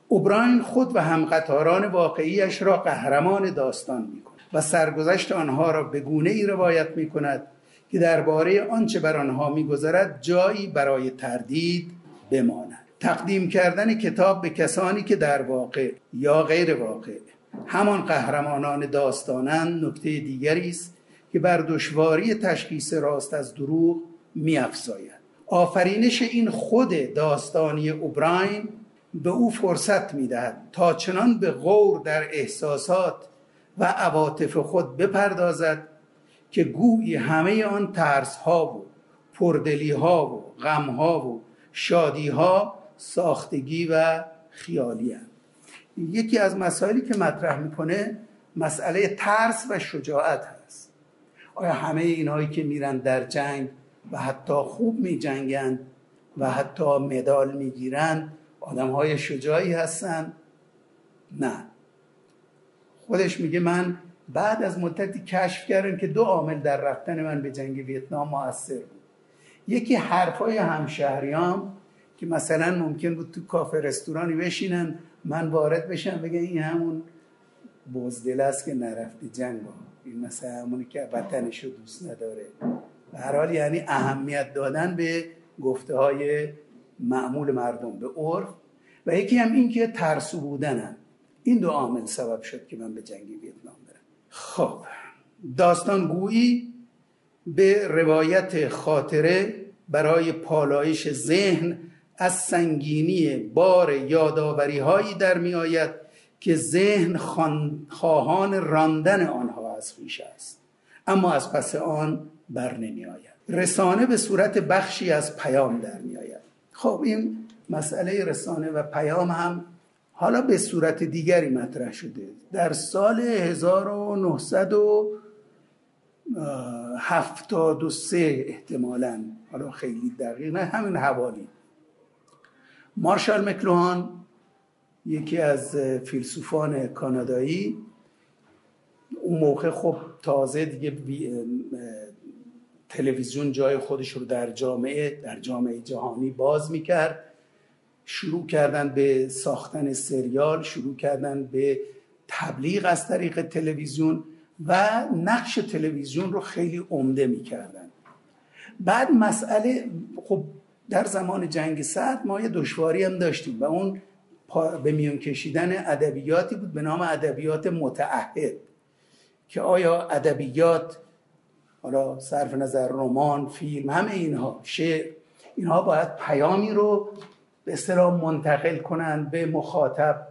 اوبراین خود و همقطاران واقعیش را قهرمان داستان می‌کند و سرگذشت آنها را به گونه ای روایت می‌کند که درباره آنچه بر آنها میگذرد جایی برای تردید بماند. تقدیم کردن کتاب به کسانی که در واقع یا غیر واقع همان قهرمانان داستانند نکته دیگری است که بر دشواری تشخیص راست از دروغ میافزاید. آفرینش این خود داستانی اوبراین به او فرصت می‌دهد تا چنان به غور در احساسات و عواطف خود بپردازد که گویی همه آن ترس ها و پردلی ها و غم ها و شادی ها ساختگی و خیالی هست. یکی از مسائلی که مطرح می‌کنه مسئله ترس و شجاعت هست آیا همه اینهایی که میرن در جنگ و حتی خوب میجنگند و حتی مدال می‌گیرند آدم های شجاعی هستن. نه. خودش میگه من بعد از مدتی کشف کردم که دو عامل در رفتن من به جنگ ویتنام موثر بود. یکی حرفای همشهریام که مثلا ممکن بود تو کافه رستورانی بشینن من وارد بشم بگه این همون بزدل است که نرفتی جنگ این مثلا همونی که وطنش رو دوست نداره. به هر حال یعنی اهمیت دادن به گفته های معمول مردم به عرف و یکی هم این که ترسو بودنم این دو عامل سبب شد که من به جنگ ویتنام برم. خب داستان گویی به روایت خاطره برای پالایش ذهن از سنگینی بار یاداوری هایی در می آید که ذهن خواهان راندن آنها از خویش است. اما از پس آن بر نمی آید رسانه به صورت بخشی از پیام در می آید خب این مسئله رسانه و پیام هم حالا به صورت دیگری مطرح شده. در سال 1973 احتمالا حالا خیلی دقیق نه همین حوالی. مارشال مکلوهان یکی از فیلسوفان کانادایی اون موقع خب تازه دیگه تلویزیون جای خودش رو در جامعه در جامعه جهانی باز می‌کرد. شروع کردن به ساختن سریال شروع کردن به تبلیغ از طریق تلویزیون و نقش تلویزیون رو خیلی عمده می‌کردن. بعد مسئله خب در زمان جنگ سرد ما یه دشواری هم داشتیم و اون به میون کشیدن ادبیاتی بود به نام ادبیات متعهد که آیا ادبیات حالا صرف نظر رمان فیلم همه اینها شعر اینها باید پیامی رو به اصطلاح منتقل کنند به مخاطب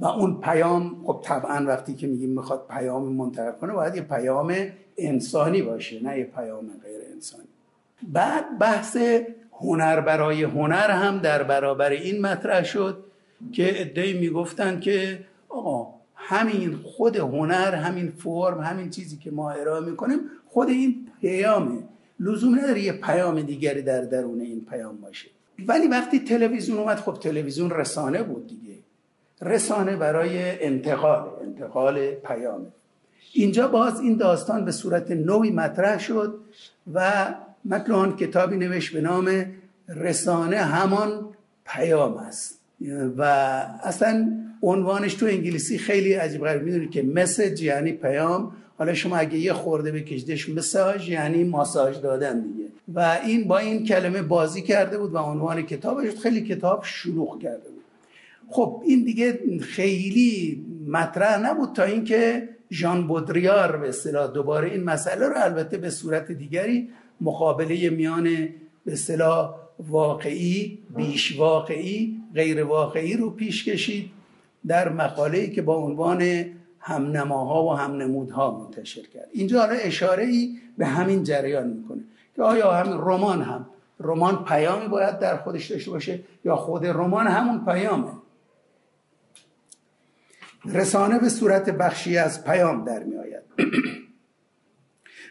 و اون پیام خب طبعا وقتی که میگیم می‌خواد پیام منتقل کنه باید یه پیام انسانی باشه نه یه پیام غیر انسانی. بعد بحث هنر برای هنر هم در برابر این مطرح شد که ادعی می‌گفتن که آقا همین خود هنر همین فرم همین چیزی که ما ارائه می‌کنیم خود این پیامه. لزوم نداره یه پیام دیگری در درون این پیام باشه. ولی وقتی تلویزیون اومد خب تلویزیون رسانه بود دیگه. رسانه برای انتقال انتقال پیامه. اینجا باز این داستان به صورت نوعی مطرح شد و مکلوهان کتابی نوشت به نام رسانه همان پیام است. و اصلا عنوانش تو انگلیسی خیلی عجیب غریب. می‌دونید که مسج یعنی پیام. حالا شما اگه یه خورده بکشیدش مساج یعنی ماساژ دادن دیگه. و این با این کلمه بازی کرده بود و عنوان کتابش خیلی کتاب شلوغ کرده بود. خب این دیگه خیلی مطرح نبود تا اینکه ژان بودریار به اصطلاح دوباره این مسئله رو البته به صورت دیگری مقابله میان به اصطلاح واقعی بیش واقعی غیر واقعی رو پیش کشید در مقاله‌ای که با عنوان همنماها و همنمودها منتشر کرد. اینجا حالا اشاره ای به همین جریان می‌کنه که آیا همین رمان هم رمان پیامی باید در خودش داشته باشه یا خود رمان همون پیامه؟ رسانه به صورت بخشی از پیام در می آید [CLEARS THROAT]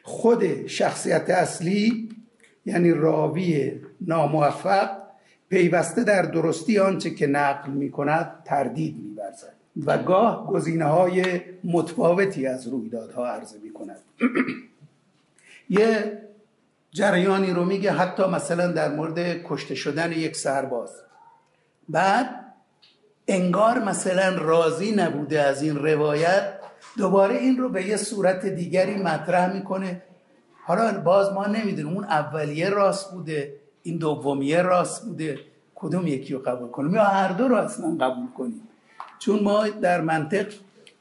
خود شخصیت اصلی یعنی راوی ناموفق پیوسته در درستی آنچه که نقل می کند تردید می برزد و گاه گزینه های متفاوتی از رویدادها عرضه می کند [CLEARS THROAT] یه جریانی رو میگه حتی مثلا در مورد کشته شدن یک سرباز. بعد انگار مثلا راضی نبوده از این روایت دوباره این رو به یه صورت دیگری مطرح می‌کنه. حالا باز ما نمی‌دونیم اون اولیه راست بوده این دومیه راست بوده کدوم یکی رو قبول کنیم؟ یا هر دو رو اصلا قبول کنیم؟ چون ما در منطق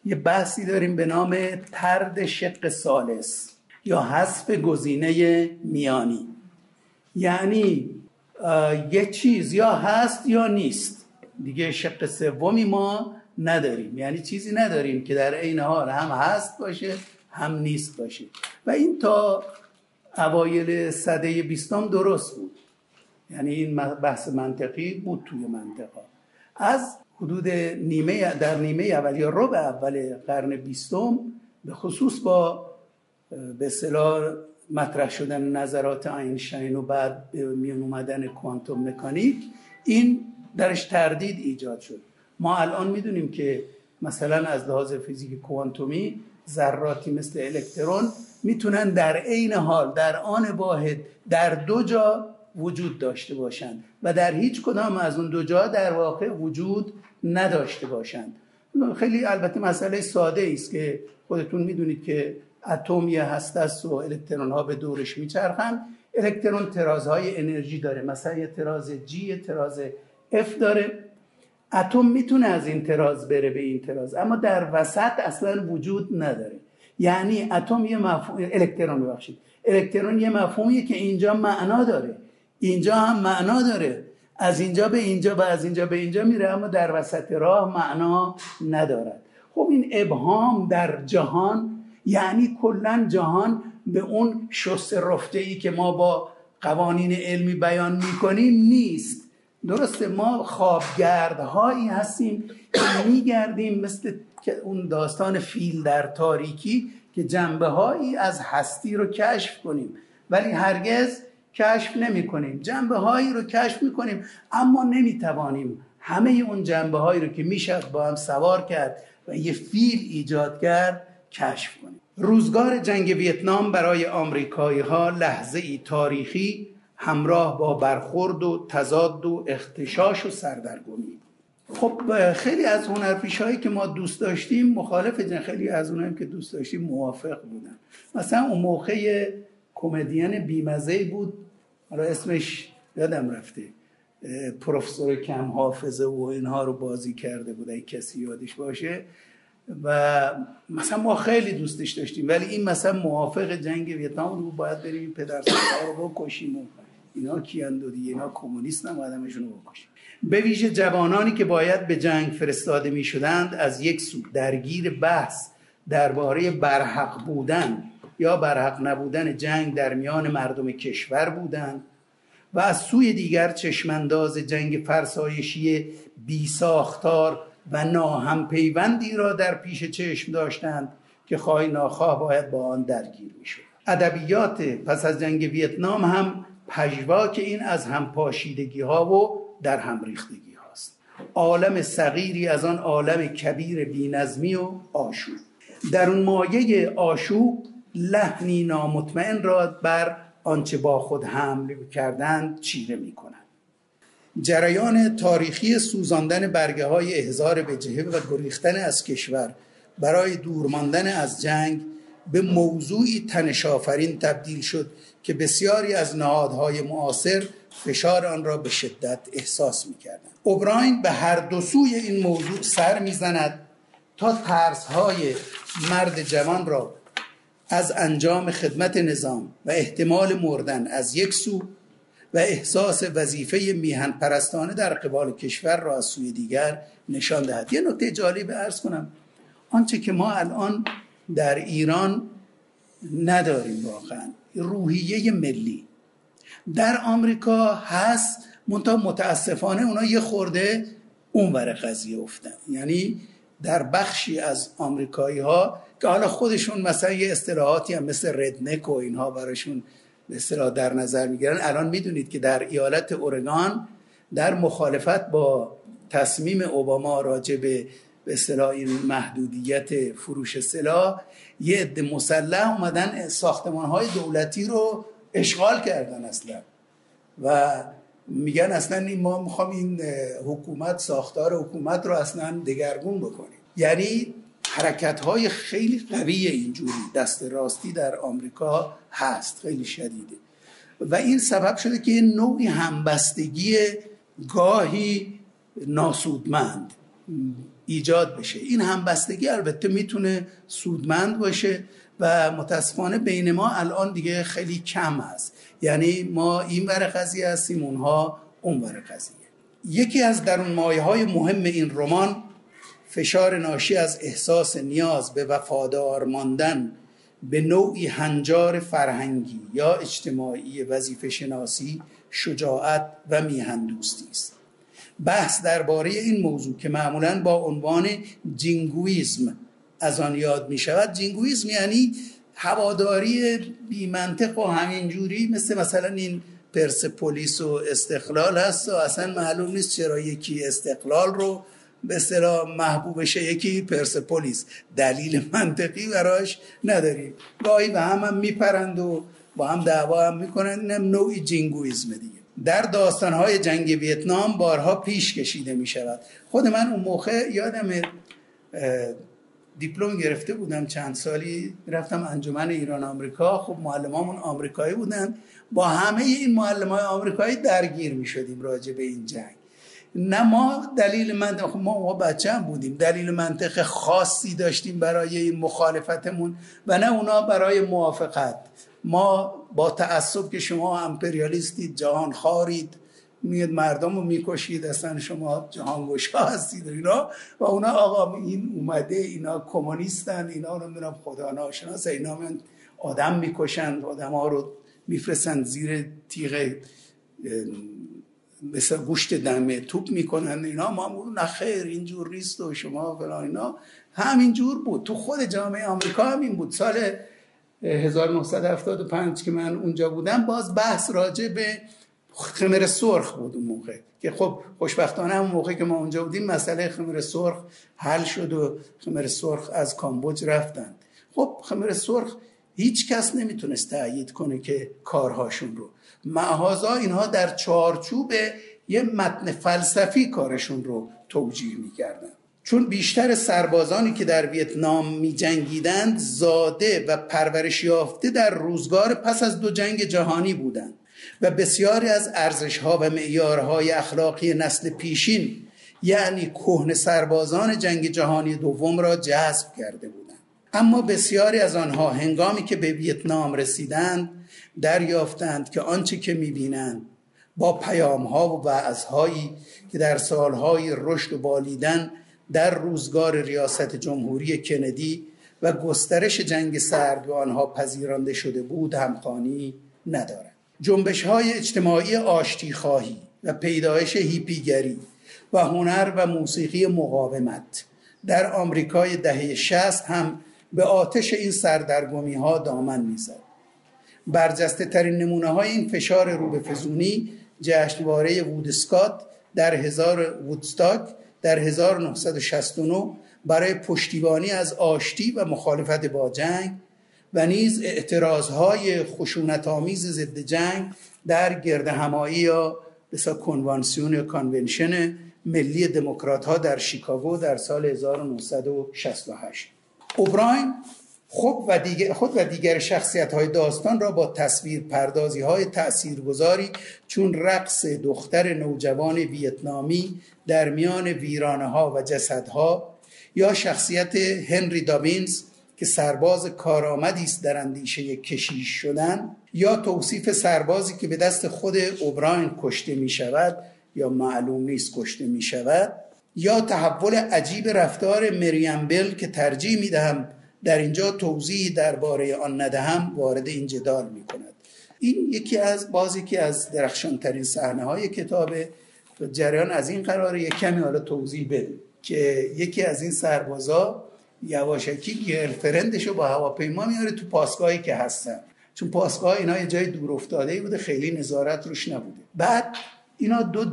یه بحثی داریم به نام ترد شق سالس یا حذف گزینه میانی. یعنی یه چیز یا هست یا نیست. دیگه شق سومی ما نداریم. یعنی چیزی نداریم که در عین حال هم هست باشه هم نیست باشه. و این تا اوایل صده بیستم درست بود. یعنی این بحث منطقی بود توی منطقه. از حدود نیمه در نیمه اول یا ربع اول قرن بیستم به خصوص با به اصطلاح مطرح شدن نظرات آینشتین و بعد به میان اومدن کوانتوم مکانیک این درش تردید ایجاد شد. ما الان می‌دونیم که مثلا از لحاظ فیزیک کوانتومی ذراتی مثل الکترون می‌تونن در عین حال در آن واحد در دو جا وجود داشته باشند و در هیچ کدام از اون دو جا در واقع وجود نداشته باشند. خیلی البته مسئله ساده است که خودتون می‌دونید که اتم یه هسته است و الکترون ها به دورش میچرخن الکترون ترازهای انرژی داره. مثلا یه تراز جی یه تراز اف داره. اتم می‌تونه از این تراز بره به این تراز اما در وسط اصلا وجود نداره. یعنی اتم یه مفهوم الکترون ببخشید. الکترون یه مفهومیه که اینجا معنا داره. اینجا هم معنا داره. از اینجا به اینجا و از اینجا به اینجا میره اما در وسط راه معنا ندارد. خب این ابهام در جهان یعنی کلا جهان به اون شست رفته ای که ما با قوانین علمی بیان می‌کنیم نیست. درسته ما خوابگردهایی هستیم که میگردیم مثل اون داستان فیل در تاریکی که جنبه هایی از هستی رو کشف کنیم. ولی هرگز کشف نمی کنیم جنبه هایی رو کشف می کنیم اما نمی توانیم همه اون جنبه هایی رو که می‌شد با هم سوار کرد و یه فیل ایجاد کرد کشف کنیم. روزگار جنگ ویتنام برای آمریکایی ها لحظه ای تاریخی همراه با برخورد و تضاد و اختشاش و سردرگمی خب خیلی از هنرپیش هایی که ما دوست داشتیم مخالف جن خیلی از اونایی که دوست داشتیم موافق بودن. مثلا اون موقع کمدین بیمزه بود حالا اسمش یادم رفته. پروفسور کم حافظه و اینها رو بازی کرده بود ای کسی یادش باشه. و مثلا ما خیلی دوستش داشتیم ولی این مثلا موافق جنگ ویتنام رو باید بریم پدر رو بکشیم و اینا کیان و دیگه اینا کمونیست هم آدمشون رو بکشیم. به ویژه جوانانی که باید به جنگ فرستاده می شدند از یک سو درگیر بحث درباره برحق بودن یا برحق نبودن جنگ در میان مردم کشور بودند و از سوی دیگر چشمانداز جنگ فرسایشی بی ساختار و ناهم پیوندی را در پیش چشم داشتند که خواهی ناخواه باید با آن درگیر می شود ادبیات پس از جنگ ویتنام هم پژواک این از هم پاشیدگی ها و در هم ریختگی هاست. عالم صغیری از آن عالم کبیر بینظمی و آشوب. در اون مایه آشوب لحنی نامطمئن را بر آنچه با خود حمل کردند چیره می کنند جریان تاریخی سوزاندن برگه های احزار به جهه و گریختن از کشور برای دور ماندن از جنگ به موضوعی تنشافرین تبدیل شد که بسیاری از نهادهای معاصر فشار آن را به شدت احساس می‌کردند. اوبراین به هر دو سوی این موضوع سر می‌زند تا ترسهای مرد جوان را از انجام خدمت نظام و احتمال مردن از یک سو و احساس وظیفه میهن پرستانه در قبال کشور را از سوی دیگر نشان دهد. یه نکته جالب ارز کنم. آنچه که ما الان در ایران نداریم واقعا. روحیه ملی در آمریکا هست منتها متاسفانه اونا یه خورده اونور قضیه افتن. یعنی در بخشی از آمریکایی ها که حالا خودشون مثلا یه اصطلاحاتی هم مثل ردنک و اینها براشون به در نظر می‌گیرن. الان می‌دونید که در ایالت اورگان در مخالفت با تصمیم اوباما راجع به به این محدودیت فروش سلاح یه عده مسلح اومدن ساختمان های دولتی رو اشغال کردن اصلا. و میگن اصلا ما می‌خوام این حکومت ساختار حکومت رو اصلا دگرگون بکنیم. یعنی حرکت های خیلی قوی اینجوری دست راستی در آمریکا هست خیلی شدیده. و این سبب شده که نوعی همبستگی گاهی ناسودمند ایجاد بشه. این همبستگی البته می‌تونه سودمند باشه و متاسفانه بین ما الان دیگه خیلی کم هست. یعنی ما این ور قضیه هستیم اونها اون ور قضیه. یکی از درون مایه های مهم این رمان فشار ناشی از احساس نیاز به وفادار ماندن به نوعی هنجار فرهنگی یا اجتماعی وظیفه شناسی شجاعت و میهن دوستی است. بحث درباره این موضوع که معمولا با عنوان jingoism از آن یاد می شود jingoism یعنی هواداری بی منطق و همینجوری مثل مثلا این پرسپولیس و استقلال هست و اصلا معلوم نیست چرا یکی استقلال رو به اصطلاح محبوبشه یکی پرسپولیس. دلیل منطقی براش نداریم. گاهی به هم هم میپرند و با هم دعوا هم می‌کنند اینم نوعی جینگویزم دیگه. در داستانهای جنگ ویتنام بارها پیش کشیده می شود خود من اون موقع یادم دیپلم گرفته بودم چند سالی. رفتم انجمن ایران آمریکا. خب معلمامون آمریکایی بودن. با همه این معلم های آمریکایی درگیر می شدیم راجع به این جنگ. نه ما دلیل منطق خب ما ما بچه هم بودیم. دلیل منطق خاصی داشتیم برای این مخالفتمون و نه اونا برای موافقت. ما با تعصب که شما امپریالیستید جهان خارید میاد مردم رو می‌کشید اصلا شما جهان گوشا هستید اینا. و اونا آقا این اومده اینا کمونیستن اینا نمی‌دونم خدا ناشناس اینا من آدم می‌کشن آدم ها رو میفرستن زیر تیغ مثل گوشت دمه توپ می‌کنن اینا ما نه خیر اینجور نیست و شما فلان اینا. همینجور بود. تو خود جامعه آمریکا همین بود. سال 1975 که من اونجا بودم باز بحث راجع به خمر سرخ بود اون موقع. که خب خوشبختانه اون موقع که ما اونجا بودیم مسئله خمر سرخ حل شد و خمر سرخ از کامبوج رفتن خب خمر سرخ هیچ کس نمی‌تونست تأیید کنه که کارهاشون رو. معهازا اینها در چارچوب یه متن فلسفی کارشون رو توجیه می‌کردن. چون بیشتر سربازانی که در ویتنام می جنگیدند زاده و پرورش یافته در روزگار پس از دو جنگ جهانی بودند و بسیاری از ارزش ها و معیارهای اخلاقی نسل پیشین یعنی کهن سربازان جنگ جهانی دوم را جذب کرده بودند. اما بسیاری از آنها هنگامی که به ویتنام رسیدند دریافتند که آنچه که می‌بینند با پیام ها و وعظهایی که در سالهای رشد و بالیدن در روزگار ریاست جمهوری کندی و گسترش جنگ سرد و آنها پذیرانده شده بود همخانی ندارد. جنبش های اجتماعی آشتی خواهی و پیدایش هیپیگری و هنر و موسیقی مقاومت در آمریکای دهه شست هم به آتش این سردرگمی ها دامن می‌زد. برجسته ترین نمونه های این فشار رو به فزونی جشنواره وودسکات در هزار وودستاک در 1969 برای پشتیبانی از آشتی و مخالفت با جنگ و نیز اعتراضهای خشونت آمیز ضد جنگ در گرد همایی یا بسا کنوانسیون کانونشن ملی دموکرات ها در شیکاگو در سال 1968 اوبراین خود و دیگر, خود و دیگر شخصیت های داستان را با تصویر پردازی های تأثیرگذاری چون رقص دختر نوجوان ویتنامی در میان ویرانه ها و جسدها یا شخصیت هنری دابینز که سرباز کارآمدی است در اندیشه کشیش شدن یا توصیف سربازی که به دست خود اوبراین کشته می شود یا معلوم نیست کشته می شود یا تحول عجیب رفتار مریم بل که ترجیح می دهم در اینجا توضیح درباره آن ندهم وارد این جدال می کند این یکی از بازی که از درخشان ترین صحنه های کتابه جریان از این قراره. یک کمی حالا توضیح بده که یکی از این سربازا یواشکی گرفرندش رو با هواپیما میاره تو پاسگاهی که هستن. چون پاسگاه اینا یه جای دور افتاده ای بوده خیلی نظارت روش نبوده. بعد اینا دو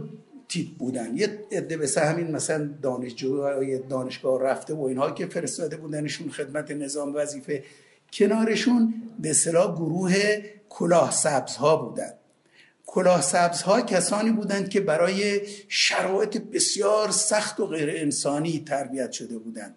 تیپ بودن. یه عده به همین مثلا دانشجوهای دانشگاه رفته و اینها که فرستاده بودنشون خدمت نظام وظیفه. کنارشون به اصطلاح گروه کلاه سبز ها بودن. کلاه سبز ها کسانی بودند که برای شرایط بسیار سخت و غیر انسانی تربیت شده بودند.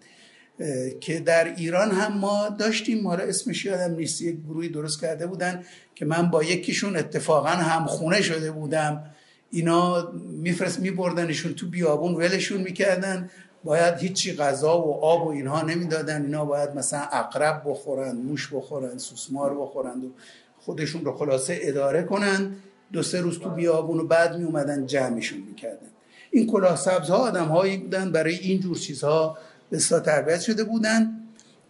که در ایران هم ما داشتیم. ما اسمش یادم نیست. یک گروهی درست کرده بودن که من با یکیشون اتفاقا هم خونه شده بودم. اینا میفرست میبردنشون تو بیابون ولشون می‌کردن. باید هیچی غذا و آب و اینها نمی‌دادن. اینا باید مثلا اقرب بخورند موش بخورند سوسمار بخورند و خودشون رو خلاصه اداره کنند دو سه روز تو بیابون و بعد می اومدن جمعشون می‌کردن. این کلاه سبز ها آدم هایی بودن. برای این جور چیزها به تربیت شده بودن.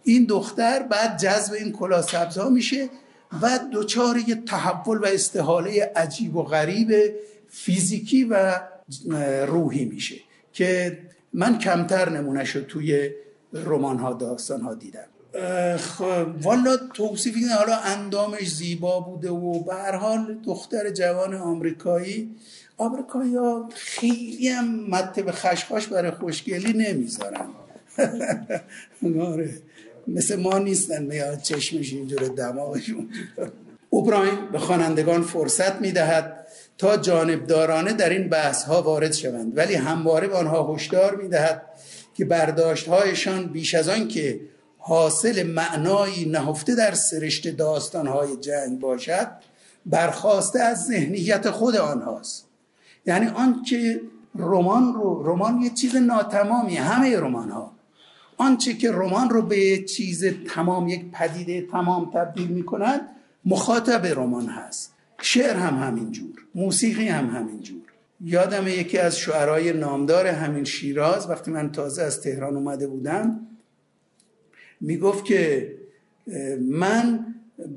این دختر بعد جذب این کلاه سبز ها میشه و دچار یه تحول و استحاله عجیب و غریب فیزیکی و روحی میشه که من کمتر نمونه شد توی رمان ها داستان ها دیدم. خب والا توصیفی حالا اندامش زیبا بوده و به هر حال دختر جوان آمریکایی آمریکایی ها خیلی هم مته به خشخاش برای خوشگلی نمی‌ذارن. [LAUGHS] آره. مثل ما نیستن میاد چشمش اینجور دماغشون اوبراین به خوانندگان فرصت می‌دهد. تا جانبدارانه در این بحث ها وارد شوند. ولی همواره به آنها هشدار می‌دهد که برداشت هایشان بیش از آن که حاصل معنایی نهفته در سرشت داستان های جنگ باشد برخواسته از ذهنیت خود آنهاست. یعنی آنچه رمان رو رمان یه چیز ناتمامی همه رمان ها آنچه که رمان رو به چیز تمام یک پدیده تمام تبدیل می کند مخاطب رمان هست. شعر هم همینجور موسیقی هم همینجور یادم یکی از شعرهای نامدار همین شیراز وقتی من تازه از تهران اومده بودم می‌گفت که من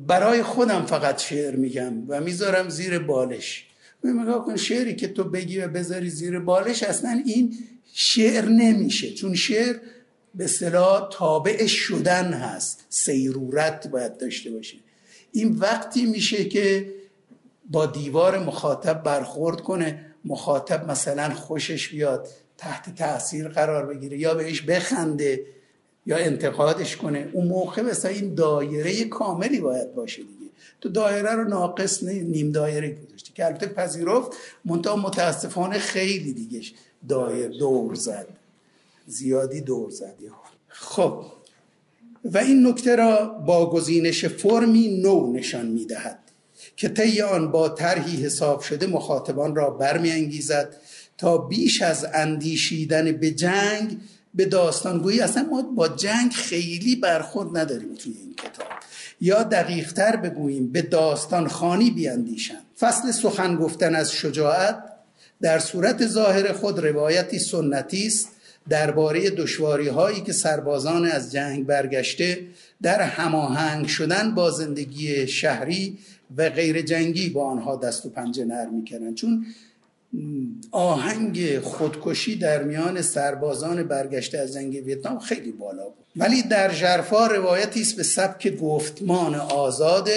برای خودم فقط شعر میگم و می‌ذارم زیر بالش. میگه کن شعری که تو بگی و بذاری زیر بالش اصلا این شعر نمیشه. چون شعر به صلاح تابع شدن هست. سیرورت باید داشته باشه. این وقتی میشه که با دیوار مخاطب برخورد کنه مخاطب مثلا خوشش بیاد تحت تاثیر قرار بگیره یا بهش بخنده یا انتقادش کنه. اون موقع مثلا این دایره کاملی باید باشه دیگه. تو دایره رو ناقص نیم دایره گذاشتی که البته پذیرفت منتها متاسفانه خیلی دیگه دایر دور زد. زیادی دور زد. خب. و این نکته را با گزینش فرمی نو نشان می‌دهد. که طی آن با طرحی حساب شده مخاطبان را برمیانگیزد تا بیش از اندیشیدن به جنگ به داستانگویی. اصلا ما با جنگ خیلی برخورد نداریم توی این کتاب. یا دقیقتر بگوییم به داستان خانی بیاندیشند. فصل سخن گفتن از شجاعت در صورت ظاهر خود روایتی سنتی است. درباره دشواری هایی که سربازان از جنگ برگشته در هماهنگ شدن با زندگی شهری و غیر جنگی با آنها دست و پنجه نرم می‌کنن چون آهنگ خودکشی در میان سربازان برگشته از جنگ ویتنام خیلی بالا بود. ولی در جرفا روایتی است به سبک گفتمان آزاد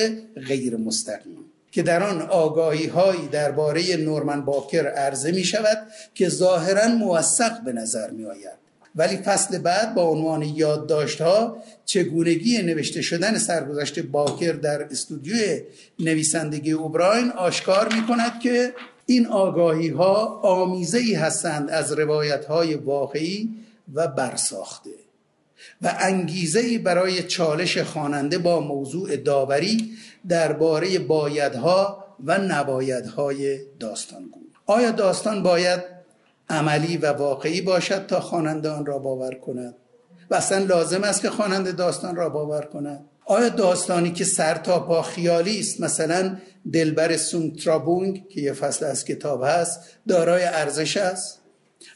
غیر مستقیم که در آن آگاهی هایی درباره نورمن باکر عرضه می شود که ظاهرا موثق به نظر می آید ولی فصل بعد با عنوان یادداشت ها چگونگی نوشته شدن سرگذشت باکر در استودیوی نویسندگی اوبراین آشکار می کند که این آگاهی ها آمیزه ای هستند از روایت های واقعی و برساخته و انگیزه ای برای چالش خواننده با موضوع داوری درباره بایدها و نبایدهای داستانگو. آیا داستان باید عملی و واقعی باشد تا خواننده آن را باور کند. و اصلا لازم است که خواننده داستان را باور کند. آیا داستانی که سر تا پا خیالی است مثلا دلبر سونترابونگ که یه فصل از کتاب هست دارای ارزش است؟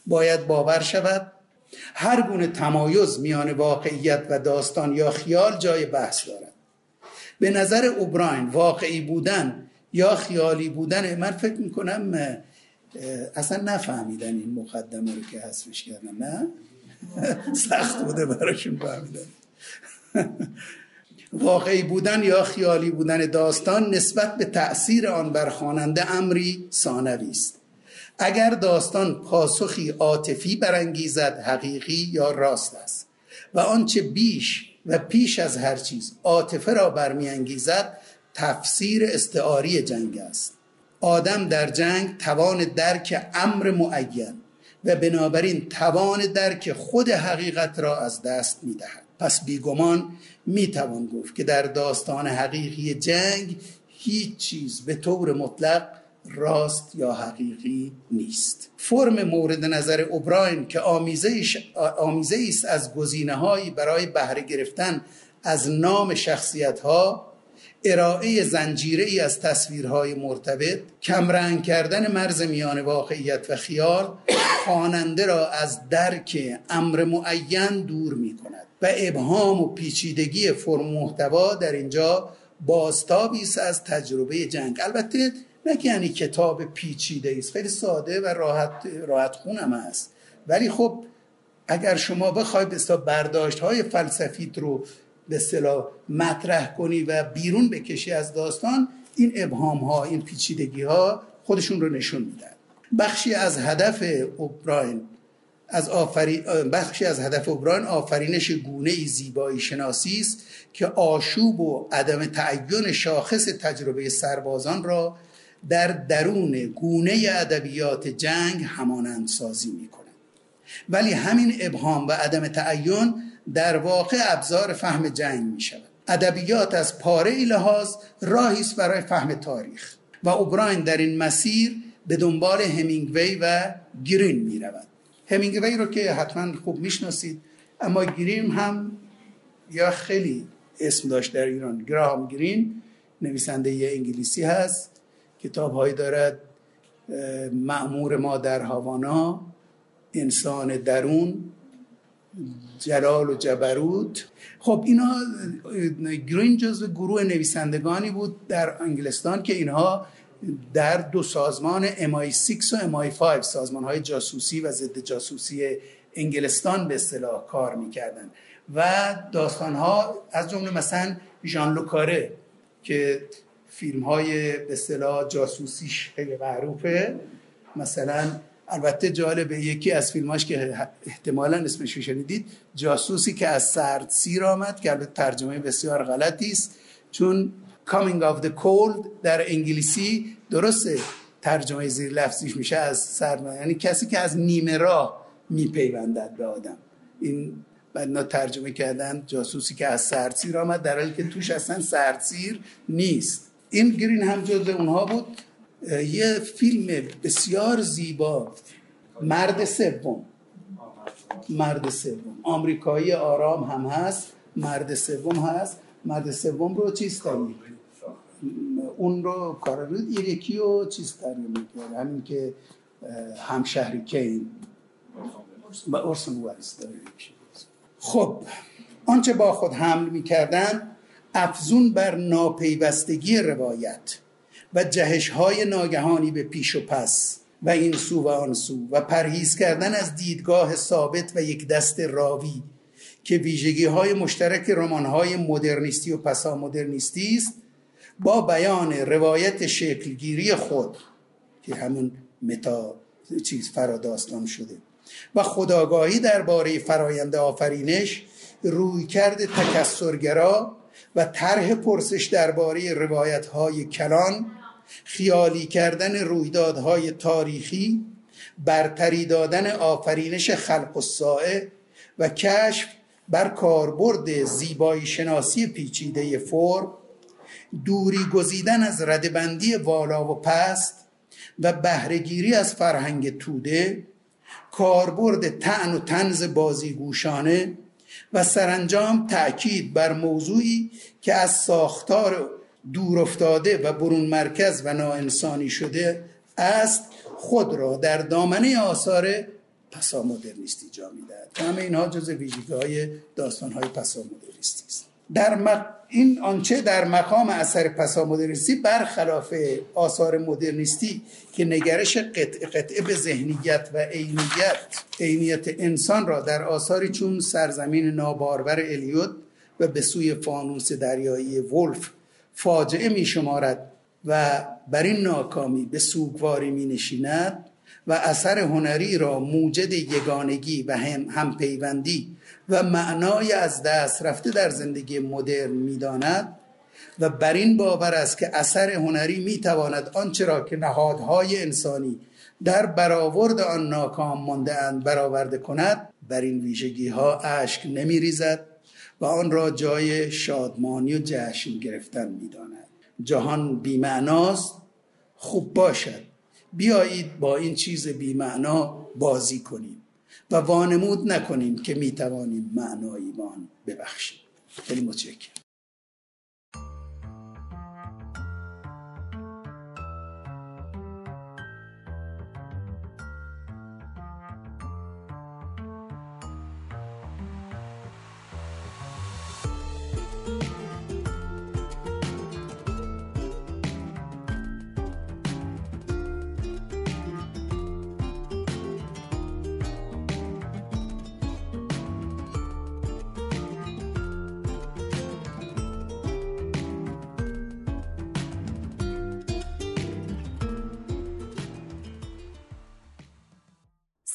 باید باور شود. هر گونه تمایز میان واقعیت و داستان یا خیال جای بحث دارد. به نظر اوبراین واقعی بودن یا خیالی بودن من فکر می‌کنم اصلا نفهمیدن این مقدمه رو که حذفش کردن نه؟ [LAUGHS] سخت بوده براشون فهمیدن. [LAUGHS] واقعی بودن یا خیالی بودن داستان نسبت به تأثیر آن بر خواننده امری ثانوی است. اگر داستان پاسخی عاطفی برانگیزد حقیقی یا راست است. و آنچه بیش و پیش از هر چیز عاطفه را برمیانگیزد تفسیر استعاری جنگ است. آدم در جنگ توان درک امر معین و بنابراین توان درک خود حقیقت را از دست می‌دهد. پس بیگمان می‌توان گفت که در داستان حقیقی جنگ هیچ چیز به طور مطلق راست یا حقیقی نیست. فرم مورد نظر اوبراین که آمیزه است از گزینه برای بهره گرفتن از نام شخصیت ها ارائه زنجیره ای از تصویرهای مرتبط کمرنگ کردن مرز میان واقعیت و خیال خواننده را از درک امر معین دور می کند و ابهام و پیچیدگی فرم محتوا در اینجا بازتابی است از تجربه جنگ. البته نه یعنی کتاب پیچیده است خیلی ساده و راحت راحت خونم است. ولی خب اگر شما بخواید به برداشت های فلسفیت رو به اصطلاح مطرح کنی و بیرون بکشی از داستان این ابهام ها این پیچیدگی ها خودشون رو نشون میدن. بخشی از هدف اوبراین از آفری... بخشی از هدف اوبراین آفرینش گونه ای زیبایی شناسی است که آشوب و عدم تعین شاخص تجربه سربازان را در درون گونه ادبیات جنگ همانند سازی می ولی همین ابهام و عدم تعین در واقع ابزار فهم جنگ می شود ادبیات از پاره ای لحاظ راهی است برای فهم تاریخ و اوبراین در این مسیر به دنبال همینگوی و گرین می رود همینگوی رو که حتما خوب می‌شناسید اما گرین هم یا خیلی اسم داشت در ایران گراهام گرین نویسنده انگلیسی هست کتاب هایی دارد معمور ما در هاوانا انسان درون جلال و جبروت. خب اینا گرین جزو گروه نویسندگانی بود در انگلستان که اینها در دو سازمان MI6 و MI5 سازمان های جاسوسی و ضد جاسوسی انگلستان به اصطلاح کار می‌کردن. و داستان ها از جمله مثلا ژان لوکاره که فیلم های به اصطلاح جاسوسیش خیلی معروفه مثلا البته جالبه یکی از فیلماش که احتمالا اسمش شنیدید جاسوسی که از سرد سیر آمد که البته ترجمه بسیار غلطی است چون Coming of the Cold در انگلیسی درسته ترجمه زیر لفظیش میشه از سرد یعنی کسی که از نیمه راه میپیوندد به آدم. این بعد ترجمه کردن جاسوسی که از سردسیر آمد در حالی که توش اصلا سردسیر نیست. این گرین هم جزو اونها بود. یه فیلم بسیار زیبا مرد سوم. مرد سوم. آمریکایی آرام هم هست مرد سوم هست. مرد سوم رو چیز ترجمه اون رو کار رو یکی رو چیز کرد همین که همشهری کین. و ارسون ویلز خب آنچه با خود حمل می‌کردن افزون بر ناپیوستگی روایت. و جهش های ناگهانی به پیش و پس و این سو و آن سو و پرهیز کردن از دیدگاه ثابت و یک دست راوی که ویژگی های مشترک رمان های مدرنیستی و پسا مدرنیستی است با بیان روایت شکلگیری خود که همون متا چیز فراداستان شده و خداگاهی درباره فرایند آفرینش روی کرده تکسرگرا و طرح پرسش درباره روایت های کلان خیالی کردن رویدادهای تاریخی برتری دادن آفرینش خلق الساعه و کشف بر کاربرد زیبایی شناسی پیچیده فرم دوری گزیدن از ردبندی والا و پست و بهرهگیری از فرهنگ توده کاربرد تعن و تنز بازیگوشانه و سرانجام تأکید بر موضوعی که از ساختار دور افتاده و برون مرکز و ناانسانی شده است خود را در دامنه آثار پسا مدرنیستی جا می‌دهد. همه اینها جز ویژگی های داستان های پسا مدرنیستی است. در این آنچه در مقام اثر پسا مدرنیستی برخلاف آثار مدرنیستی که نگرش قطع قطعه به ذهنیت و عینیت عینیت انسان را در آثاری چون سرزمین نابارور الیوت و به سوی فانوس دریایی ولف فاجعه می شمارد و بر این ناکامی به سوگواری می نشیند و اثر هنری را موجد یگانگی و هم همپیوندی و معنای از دست رفته در زندگی مدرن می‌داند و بر این باور است که اثر هنری می‌تواند آنچه را که نهادهای انسانی در برآورد آن ناکام مانده اند برآورده کند بر این ویژگی ها اشک نمی ریزد و آن را جای شادمانی و جشن گرفتن می‌داند. جهان بیمعناست خوب باشد. بیایید با این چیز بیمعنا بازی کنیم. و وانمود نکنیم که می‌توانیم معنایی به آن ببخشیم. خیلی متشکرم.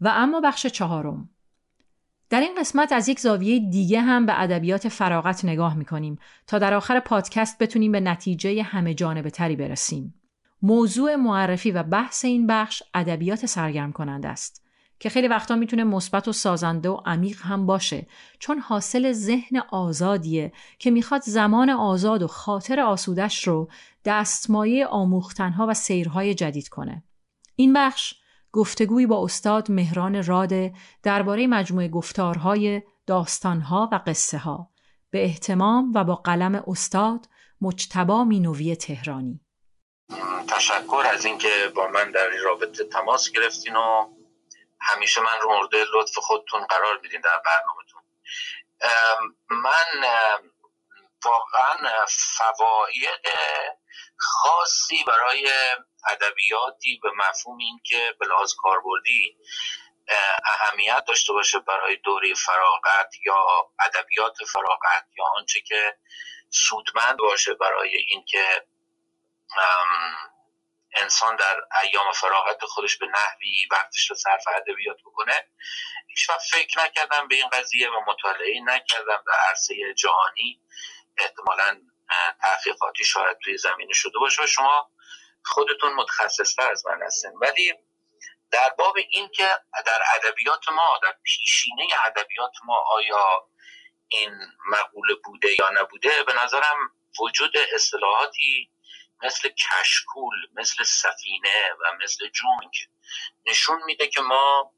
و اما بخش چهارم در این قسمت از یک زاویه دیگه هم به ادبیات فراغت نگاه می‌کنیم تا در آخر پادکست بتونیم به نتیجه همه جانبه تری برسیم. موضوع معرفی و بحث این بخش ادبیات سرگرم کننده است که خیلی وقتا می‌تونه مثبت و سازنده و عمیق هم باشه چون حاصل ذهن آزادیه که می‌خواد زمان آزاد و خاطر آسودش رو دستمایه آموختنها و سیرهای جدید کنه. این بخش گفتگوی با استاد مهران راده درباره مجموعه گفتارهای داستانها و قصه ها به احتمام و با قلم استاد مجتبا مینوی تهرانی. تشکر از اینکه با من در این رابطه تماس گرفتین و همیشه من رو مورد لطف خودتون قرار میدین در برنامهتون. من واقعا فواید خاصی برای ادبیاتی به مفهوم این که به لحاظ کاربردی اهمیت داشته باشه برای دوره فراغت یا ادبیات فراغت یا آنچه که سودمند باشه برای اینکه انسان در ایام فراغت خودش به نحوی وقتش رو صرف ادبیات بکنه. هیچ فکر نکردم به این قضیه و مطالعه نکردم در عرصه جهانی احتمالا تحقیقاتی شاید توی زمینه شده باشه. و شما خودتون متخصصتر از من هستین. ولی در باب این که در ادبیات ما در پیشینه ادبیات ما آیا این مقوله بوده یا نبوده به نظرم وجود اصطلاحاتی مثل کشکول مثل سفینه و مثل جونگ نشون میده که ما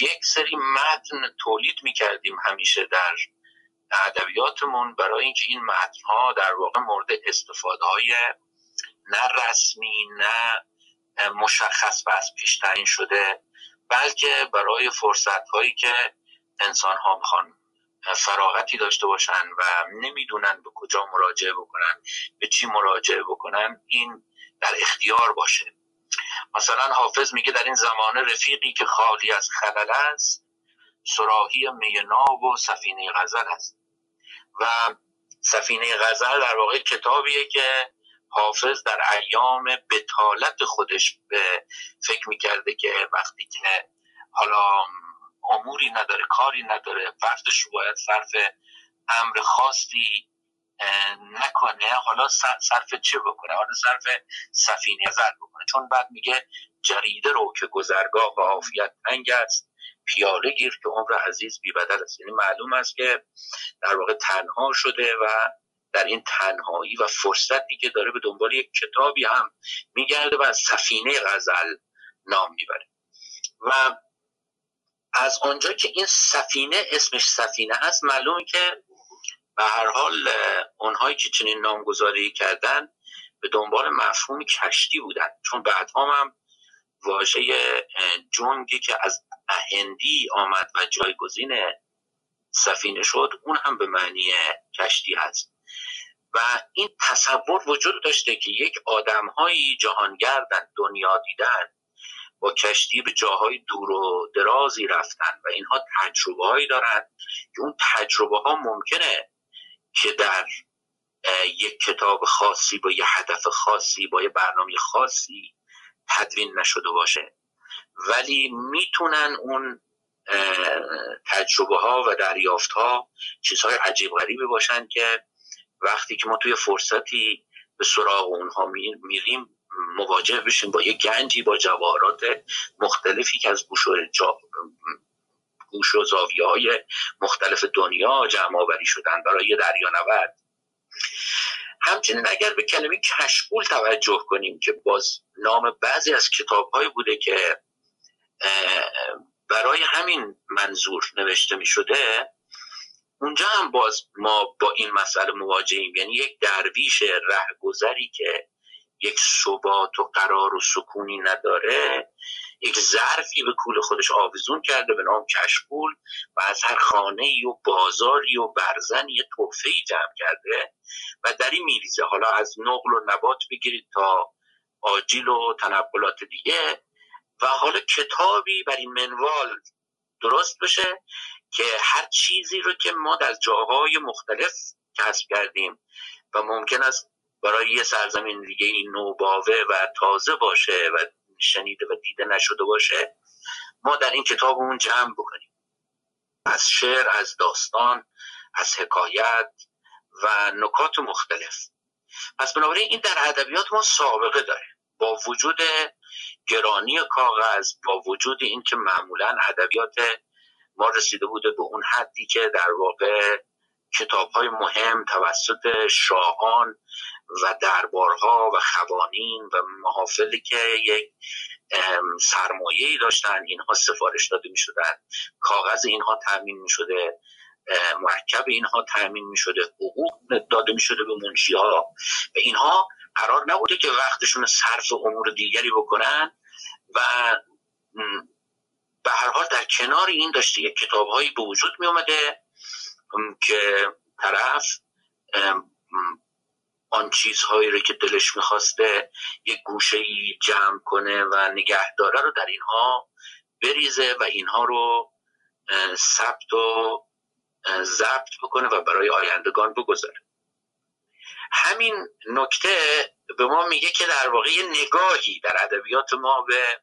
یک سری متن تولید می‌کردیم همیشه در ادبیاتمون برای اینکه این متن ها در واقع مورد استفاده های نه رسمی نه مشخص و از پیش تعیین شده بلکه برای فرصت هایی که انسان ها می‌خوان فراغتی داشته باشن و نمی‌دونن به کجا مراجعه بکنن به چی مراجعه بکنن این در اختیار باشه. مثلا حافظ میگه در این زمانه رفیقی که خالی از خلل است سراحی میناب و سفینه غزل است. و سفینه غزل در واقع کتابیه که حافظ در ایام بتالت خودش به فکر می‌کرده که وقتی که حالا اموری نداره کاری نداره وقتش باید صرف امر خاصی نکنه حالا صرف چه بکنه؟ حالا صرف سفینه زد بکنه. چون بعد میگه جریده رو که گذرگاه و عافیت تنگ است پیاله گیر که عمر عزیز بی بدل است. یعنی معلوم است که در واقع تنها شده و در این تنهایی و فرصتی که داره به دنبال یک کتابی هم میگرده و سفینه غزل نام می‌بره. و از آنجا که این سفینه اسمش سفینه هست معلومه که به هر حال اونهایی که چنین نامگذاری کردن به دنبال مفهوم کشتی بودن. چون بعدها هم واژه جنگی که از هندی آمد و جایگزین سفینه شد اون هم به معنی کشتی هست. و این تصور وجود داشته که یک آدمهایی جهانگردن دنیا دیدن با کشتی به جاهای دور و درازی رفتن و اینها تجربه هایی دارن که اون تجربه ها ممکنه که در یک کتاب خاصی با یه هدف خاصی با یه برنامه خاصی تدوین نشده باشه. ولی می‌تونن اون تجربه ها و دریافت ها چیزهای عجیب غریبی باشن که وقتی که ما توی فرصتی به سراغ اونها میریم مواجه بشیم با یه گنجی با جواهرات مختلفی که از گوش و, جا... گوش و زاویه های مختلف دنیا جمع آوری شدن برای یه نورد همچنین اگر به کلمه کشکول توجه کنیم که باز نام بعضی از کتاب بوده که برای همین منظور نوشته می شده اونجا هم باز ما با این مسئله مواجهیم. یعنی یک درویش رهگذری که یک ثبات و قرار و سکونی نداره یک ظرفی به کول خودش آویزون کرده به نام کشکول و از هر خانه و بازاری و برزنی یه توفه جمع کرده و در این میریزه. حالا از نقل و نبات بگیرید تا آجیل و تنقلات دیگه. و حالا کتابی بر این منوال درست بشه که هر چیزی رو که ما در جاهای مختلف کسب کردیم و ممکن است برای یه سرزمین دیگه این نوباوه و تازه باشه و شنیده و دیده نشده باشه ما در این کتابمون جمع بکنیم. از شعر از داستان از حکایت و نکات مختلف. پس بنابراین این در ادبیات ما سابقه داره. با وجود گرانی کاغذ با وجود اینکه معمولا ادبیات ما رسیده بوده به اون حدی که در واقع کتاب های مهم توسط شاهان و دربارها و خوانین و محافلی که یک سرمایه داشتن اینها سفارش داده می شدن کاغذ اینها تأمین می شده مرکب اینها تأمین می شده حقوق داده می شده به منشی ها و اینها قرار نبوده که وقتشون صرف امور دیگری بکنن و به هر حال در کنار این داشته یک کتابهایی به وجود می اومده که طرف آن چیزهایی رو که دلش می‌خواسته یک گوشه ای جمع کنه و نگهداره رو در اینها بریزه و اینها رو ثبت و ضبط بکنه و برای آیندگان بگذاره. همین نکته به ما میگه که در واقع نگاهی در ادبیات ما به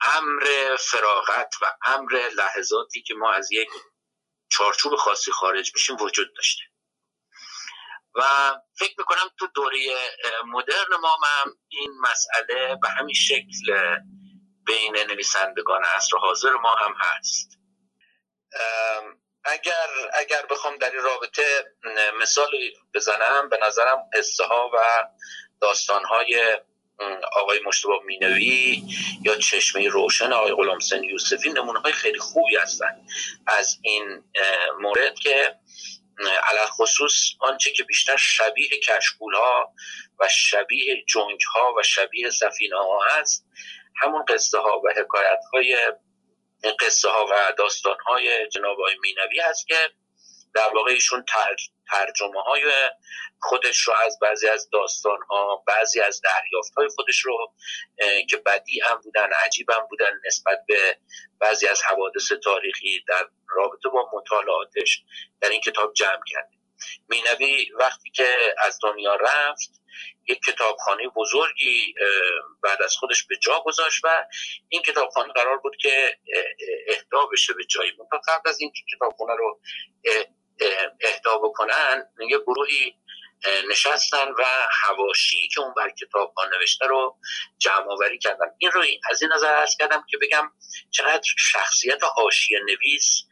امر فراغت و امر لحظاتی که ما از یک چارچوب خاصی خارج میشیم وجود داشته. و فکر می‌کنم تو دوره مدرن ما هم این مسئله به همین شکل بین نویسندگان عصر حاضر ما هم هست. اگر اگر بخوام در این رابطه مثالی بزنم به نظرم قصه ها و داستان های آقای مشتبه مینوی یا چشمه روشن آقای غلامسن یوسفی نمونه های خیلی خوبی هستن. از این مورد که علال خصوص آنچه که بیشتر شبیه کشکول ها و شبیه جنگ ها و شبیه سفینه ها هست همون قصه ها و حکایت های قصه ها و داستان های جناب آقای مینوی هست که در واقع ایشون ترجمه های خودش رو از بعضی از داستان ها بعضی از دریافت های خودش رو که بدی هم بودن عجیب هم بودن نسبت به بعضی از حوادث تاریخی در رابطه با مطالعاتش در این کتاب جمع کرده مینوی وقتی که از دنیا رفت یک کتابخانه بزرگی بعد از خودش به جا گذاشت و این کتابخانه قرار بود که اهدا بشه به جایی تا قبل از اینکه کتابخانه رو اهدا بکنن یه گروهی نشستن و هواشی که اون بر کتاب نوشته رو جمع آوری کردن. این رو از این نظر ارز کردم که بگم چقدر شخصیت حاشیه نویس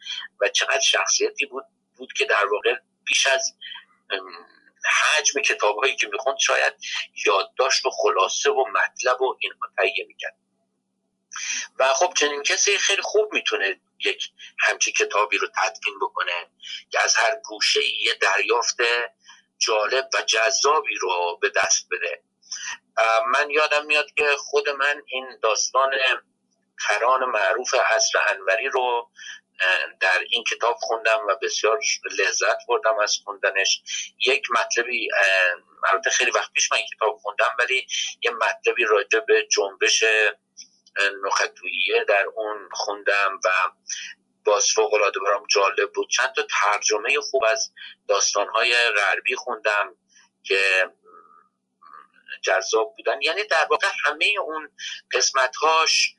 و چقدر شخصیتی بود بود که در واقع بیش از حجم کتاب هایی که می‌خوند شاید یادداشت و خلاصه و مطلب و اینها تهیه می‌کرد. و خب چنین کسی خیلی خوب می‌تونه یک همچی کتابی رو تدوین بکنه که از هر گوشه یه دریافت جالب و جذابی رو به دست بده. من یادم میاد که خود من این داستان کران معروف عصر انوری رو در این کتاب خوندم و بسیار لذت بردم از خوندنش. یک مطلبی البته خیلی وقت پیش من این کتاب خوندم ولی یه مطلبی راجع به جنبش نخطویه در اون خوندم و باز فوق العاده برام جالب بود. چند تا ترجمه خوب از داستانهای غربی خوندم که جذاب بودن. یعنی در واقع همه اون قسمتهاش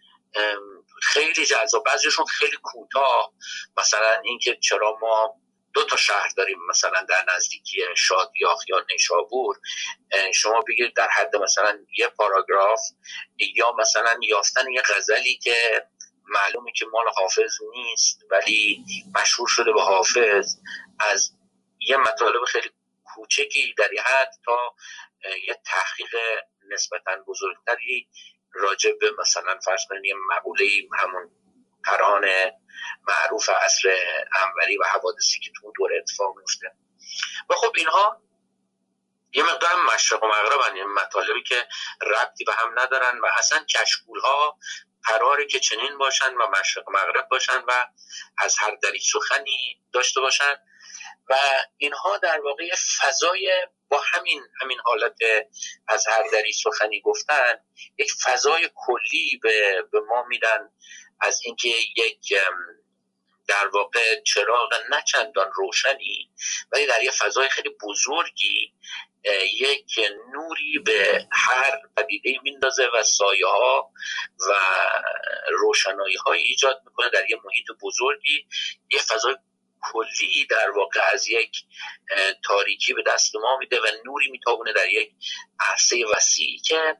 خیلی جذاب بعضیشون خیلی کوتاه. مثلا اینکه چرا ما دو تا شهر داریم مثلا در نزدیکی شادیاخ یا نیشابور. شما بگید در حد مثلا یه پاراگراف یا مثلا یافتن یه غزلی که معلومه که مال حافظ نیست ولی مشهور شده به حافظ از یه مطالب خیلی کوچکی در یه حد تا یه تحقیق نسبتا بزرگتری راجع به مثلا فرض کنید یه مقوله همون قران معروف عصر انوری و حوادثی که تو دور اتفاق میفته و خب اینها یه مقدار مشرق و مغرب یعنی مطالبی که ربطی به هم ندارن و اصلا کشکول ها قراره که چنین باشن و مشرق و مغرب باشن و از هر دری سخنی داشته باشن. و اینها در واقع فضای با همین همین حالت از هر دری سخنی گفتن یک فضای کلی به, به ما میدن. از اینکه یک در واقع چراغ نه چندان روشنی ولی در یه فضای خیلی بزرگی یک نوری به هر پدیده میندازه و سایه ها و روشنایی های ایجاد می‌کنه در یه محیط بزرگی. یه فضای کلی در واقع از یک تاریکی به دست ما میده و نوری میتابونه در یک عرصه وسیعی که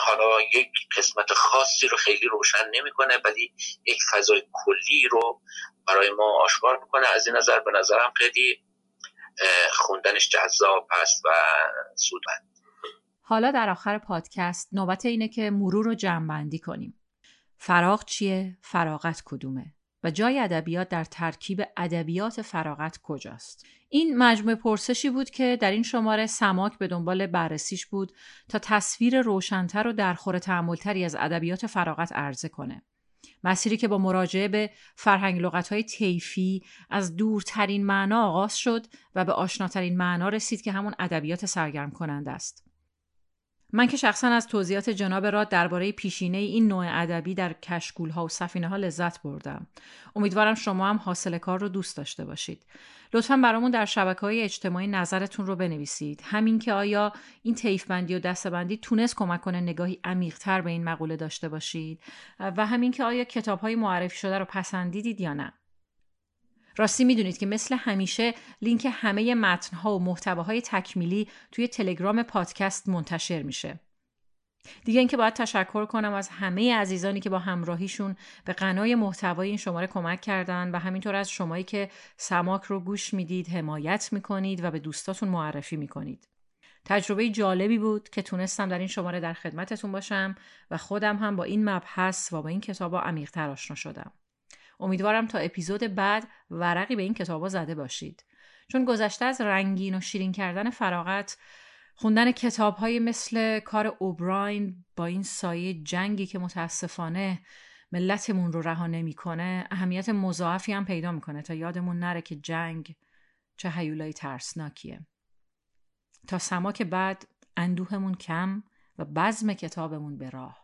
حالا یک قسمت خاصی رو خیلی روشن نمی‌کنه ولی یک فضای کلی رو برای ما آشکار می‌کنه. از این نظر به نظرم خیلی خوندنش جذاب هست و سودمند. حالا در آخر پادکست نوبت اینه که مرور رو جمعبندی کنیم. فراغ چیه؟ فراغت کدومه؟ و جای ادبیات در ترکیب ادبیات فراغت کجاست؟ این مجموعه پرسشی بود که در این شماره سماک به دنبال بررسیش بود تا تصویر روشنتر و درخور تعملتری از ادبیات فراغت عرضه کنه مسیری که با مراجعه به فرهنگ لغتهای طیفی از دورترین معنا آغاز شد و به آشناترین معنا رسید که همون ادبیات سرگرم کننده است من که شخصا از توضیحات جناب را درباره پیشینه این نوع ادبی در کشکول ها و سفینه ها لذت بردم. امیدوارم شما هم حاصل کار رو دوست داشته باشید. لطفا برامون در شبکه های اجتماعی نظرتون رو بنویسید. همین که آیا این طیف بندی و دستبندی تونست کمک کنه نگاهی عمیقتر به این مقوله داشته باشید و همین که آیا کتاب های معرفی شده رو پسندیدید یا نه. راستی می‌دونید که مثل همیشه لینک همه متنها و محتواهای تکمیلی توی تلگرام پادکست منتشر میشه. دیگه اینکه باید تشکر کنم از همه عزیزانی که با همراهیشون به قنای محتوای این شماره کمک کردن و همینطور از شمایی که سماک رو گوش می‌دید حمایت می‌کنید و به دوستاتون معرفی می‌کنید. تجربه جالبی بود که تونستم در این شماره در خدمتتون باشم و خودم هم با این مبحث و با این کتابا عمیقتر آشنا شدم. امیدوارم تا اپیزود بعد ورقی به این کتابا زده باشید. چون گذشته از رنگین و شیرین کردن فراغت خوندن کتاب های مثل کار اوبراین با این سایه جنگی که متاسفانه ملتمون رو رها نمی‌کنه اهمیت مضاعفی هم پیدا می‌کنه. تا یادمون نره که جنگ چه هیولای ترسناکیه. تا سماک بعد اندوهمون کم و بزم کتابمون به راه.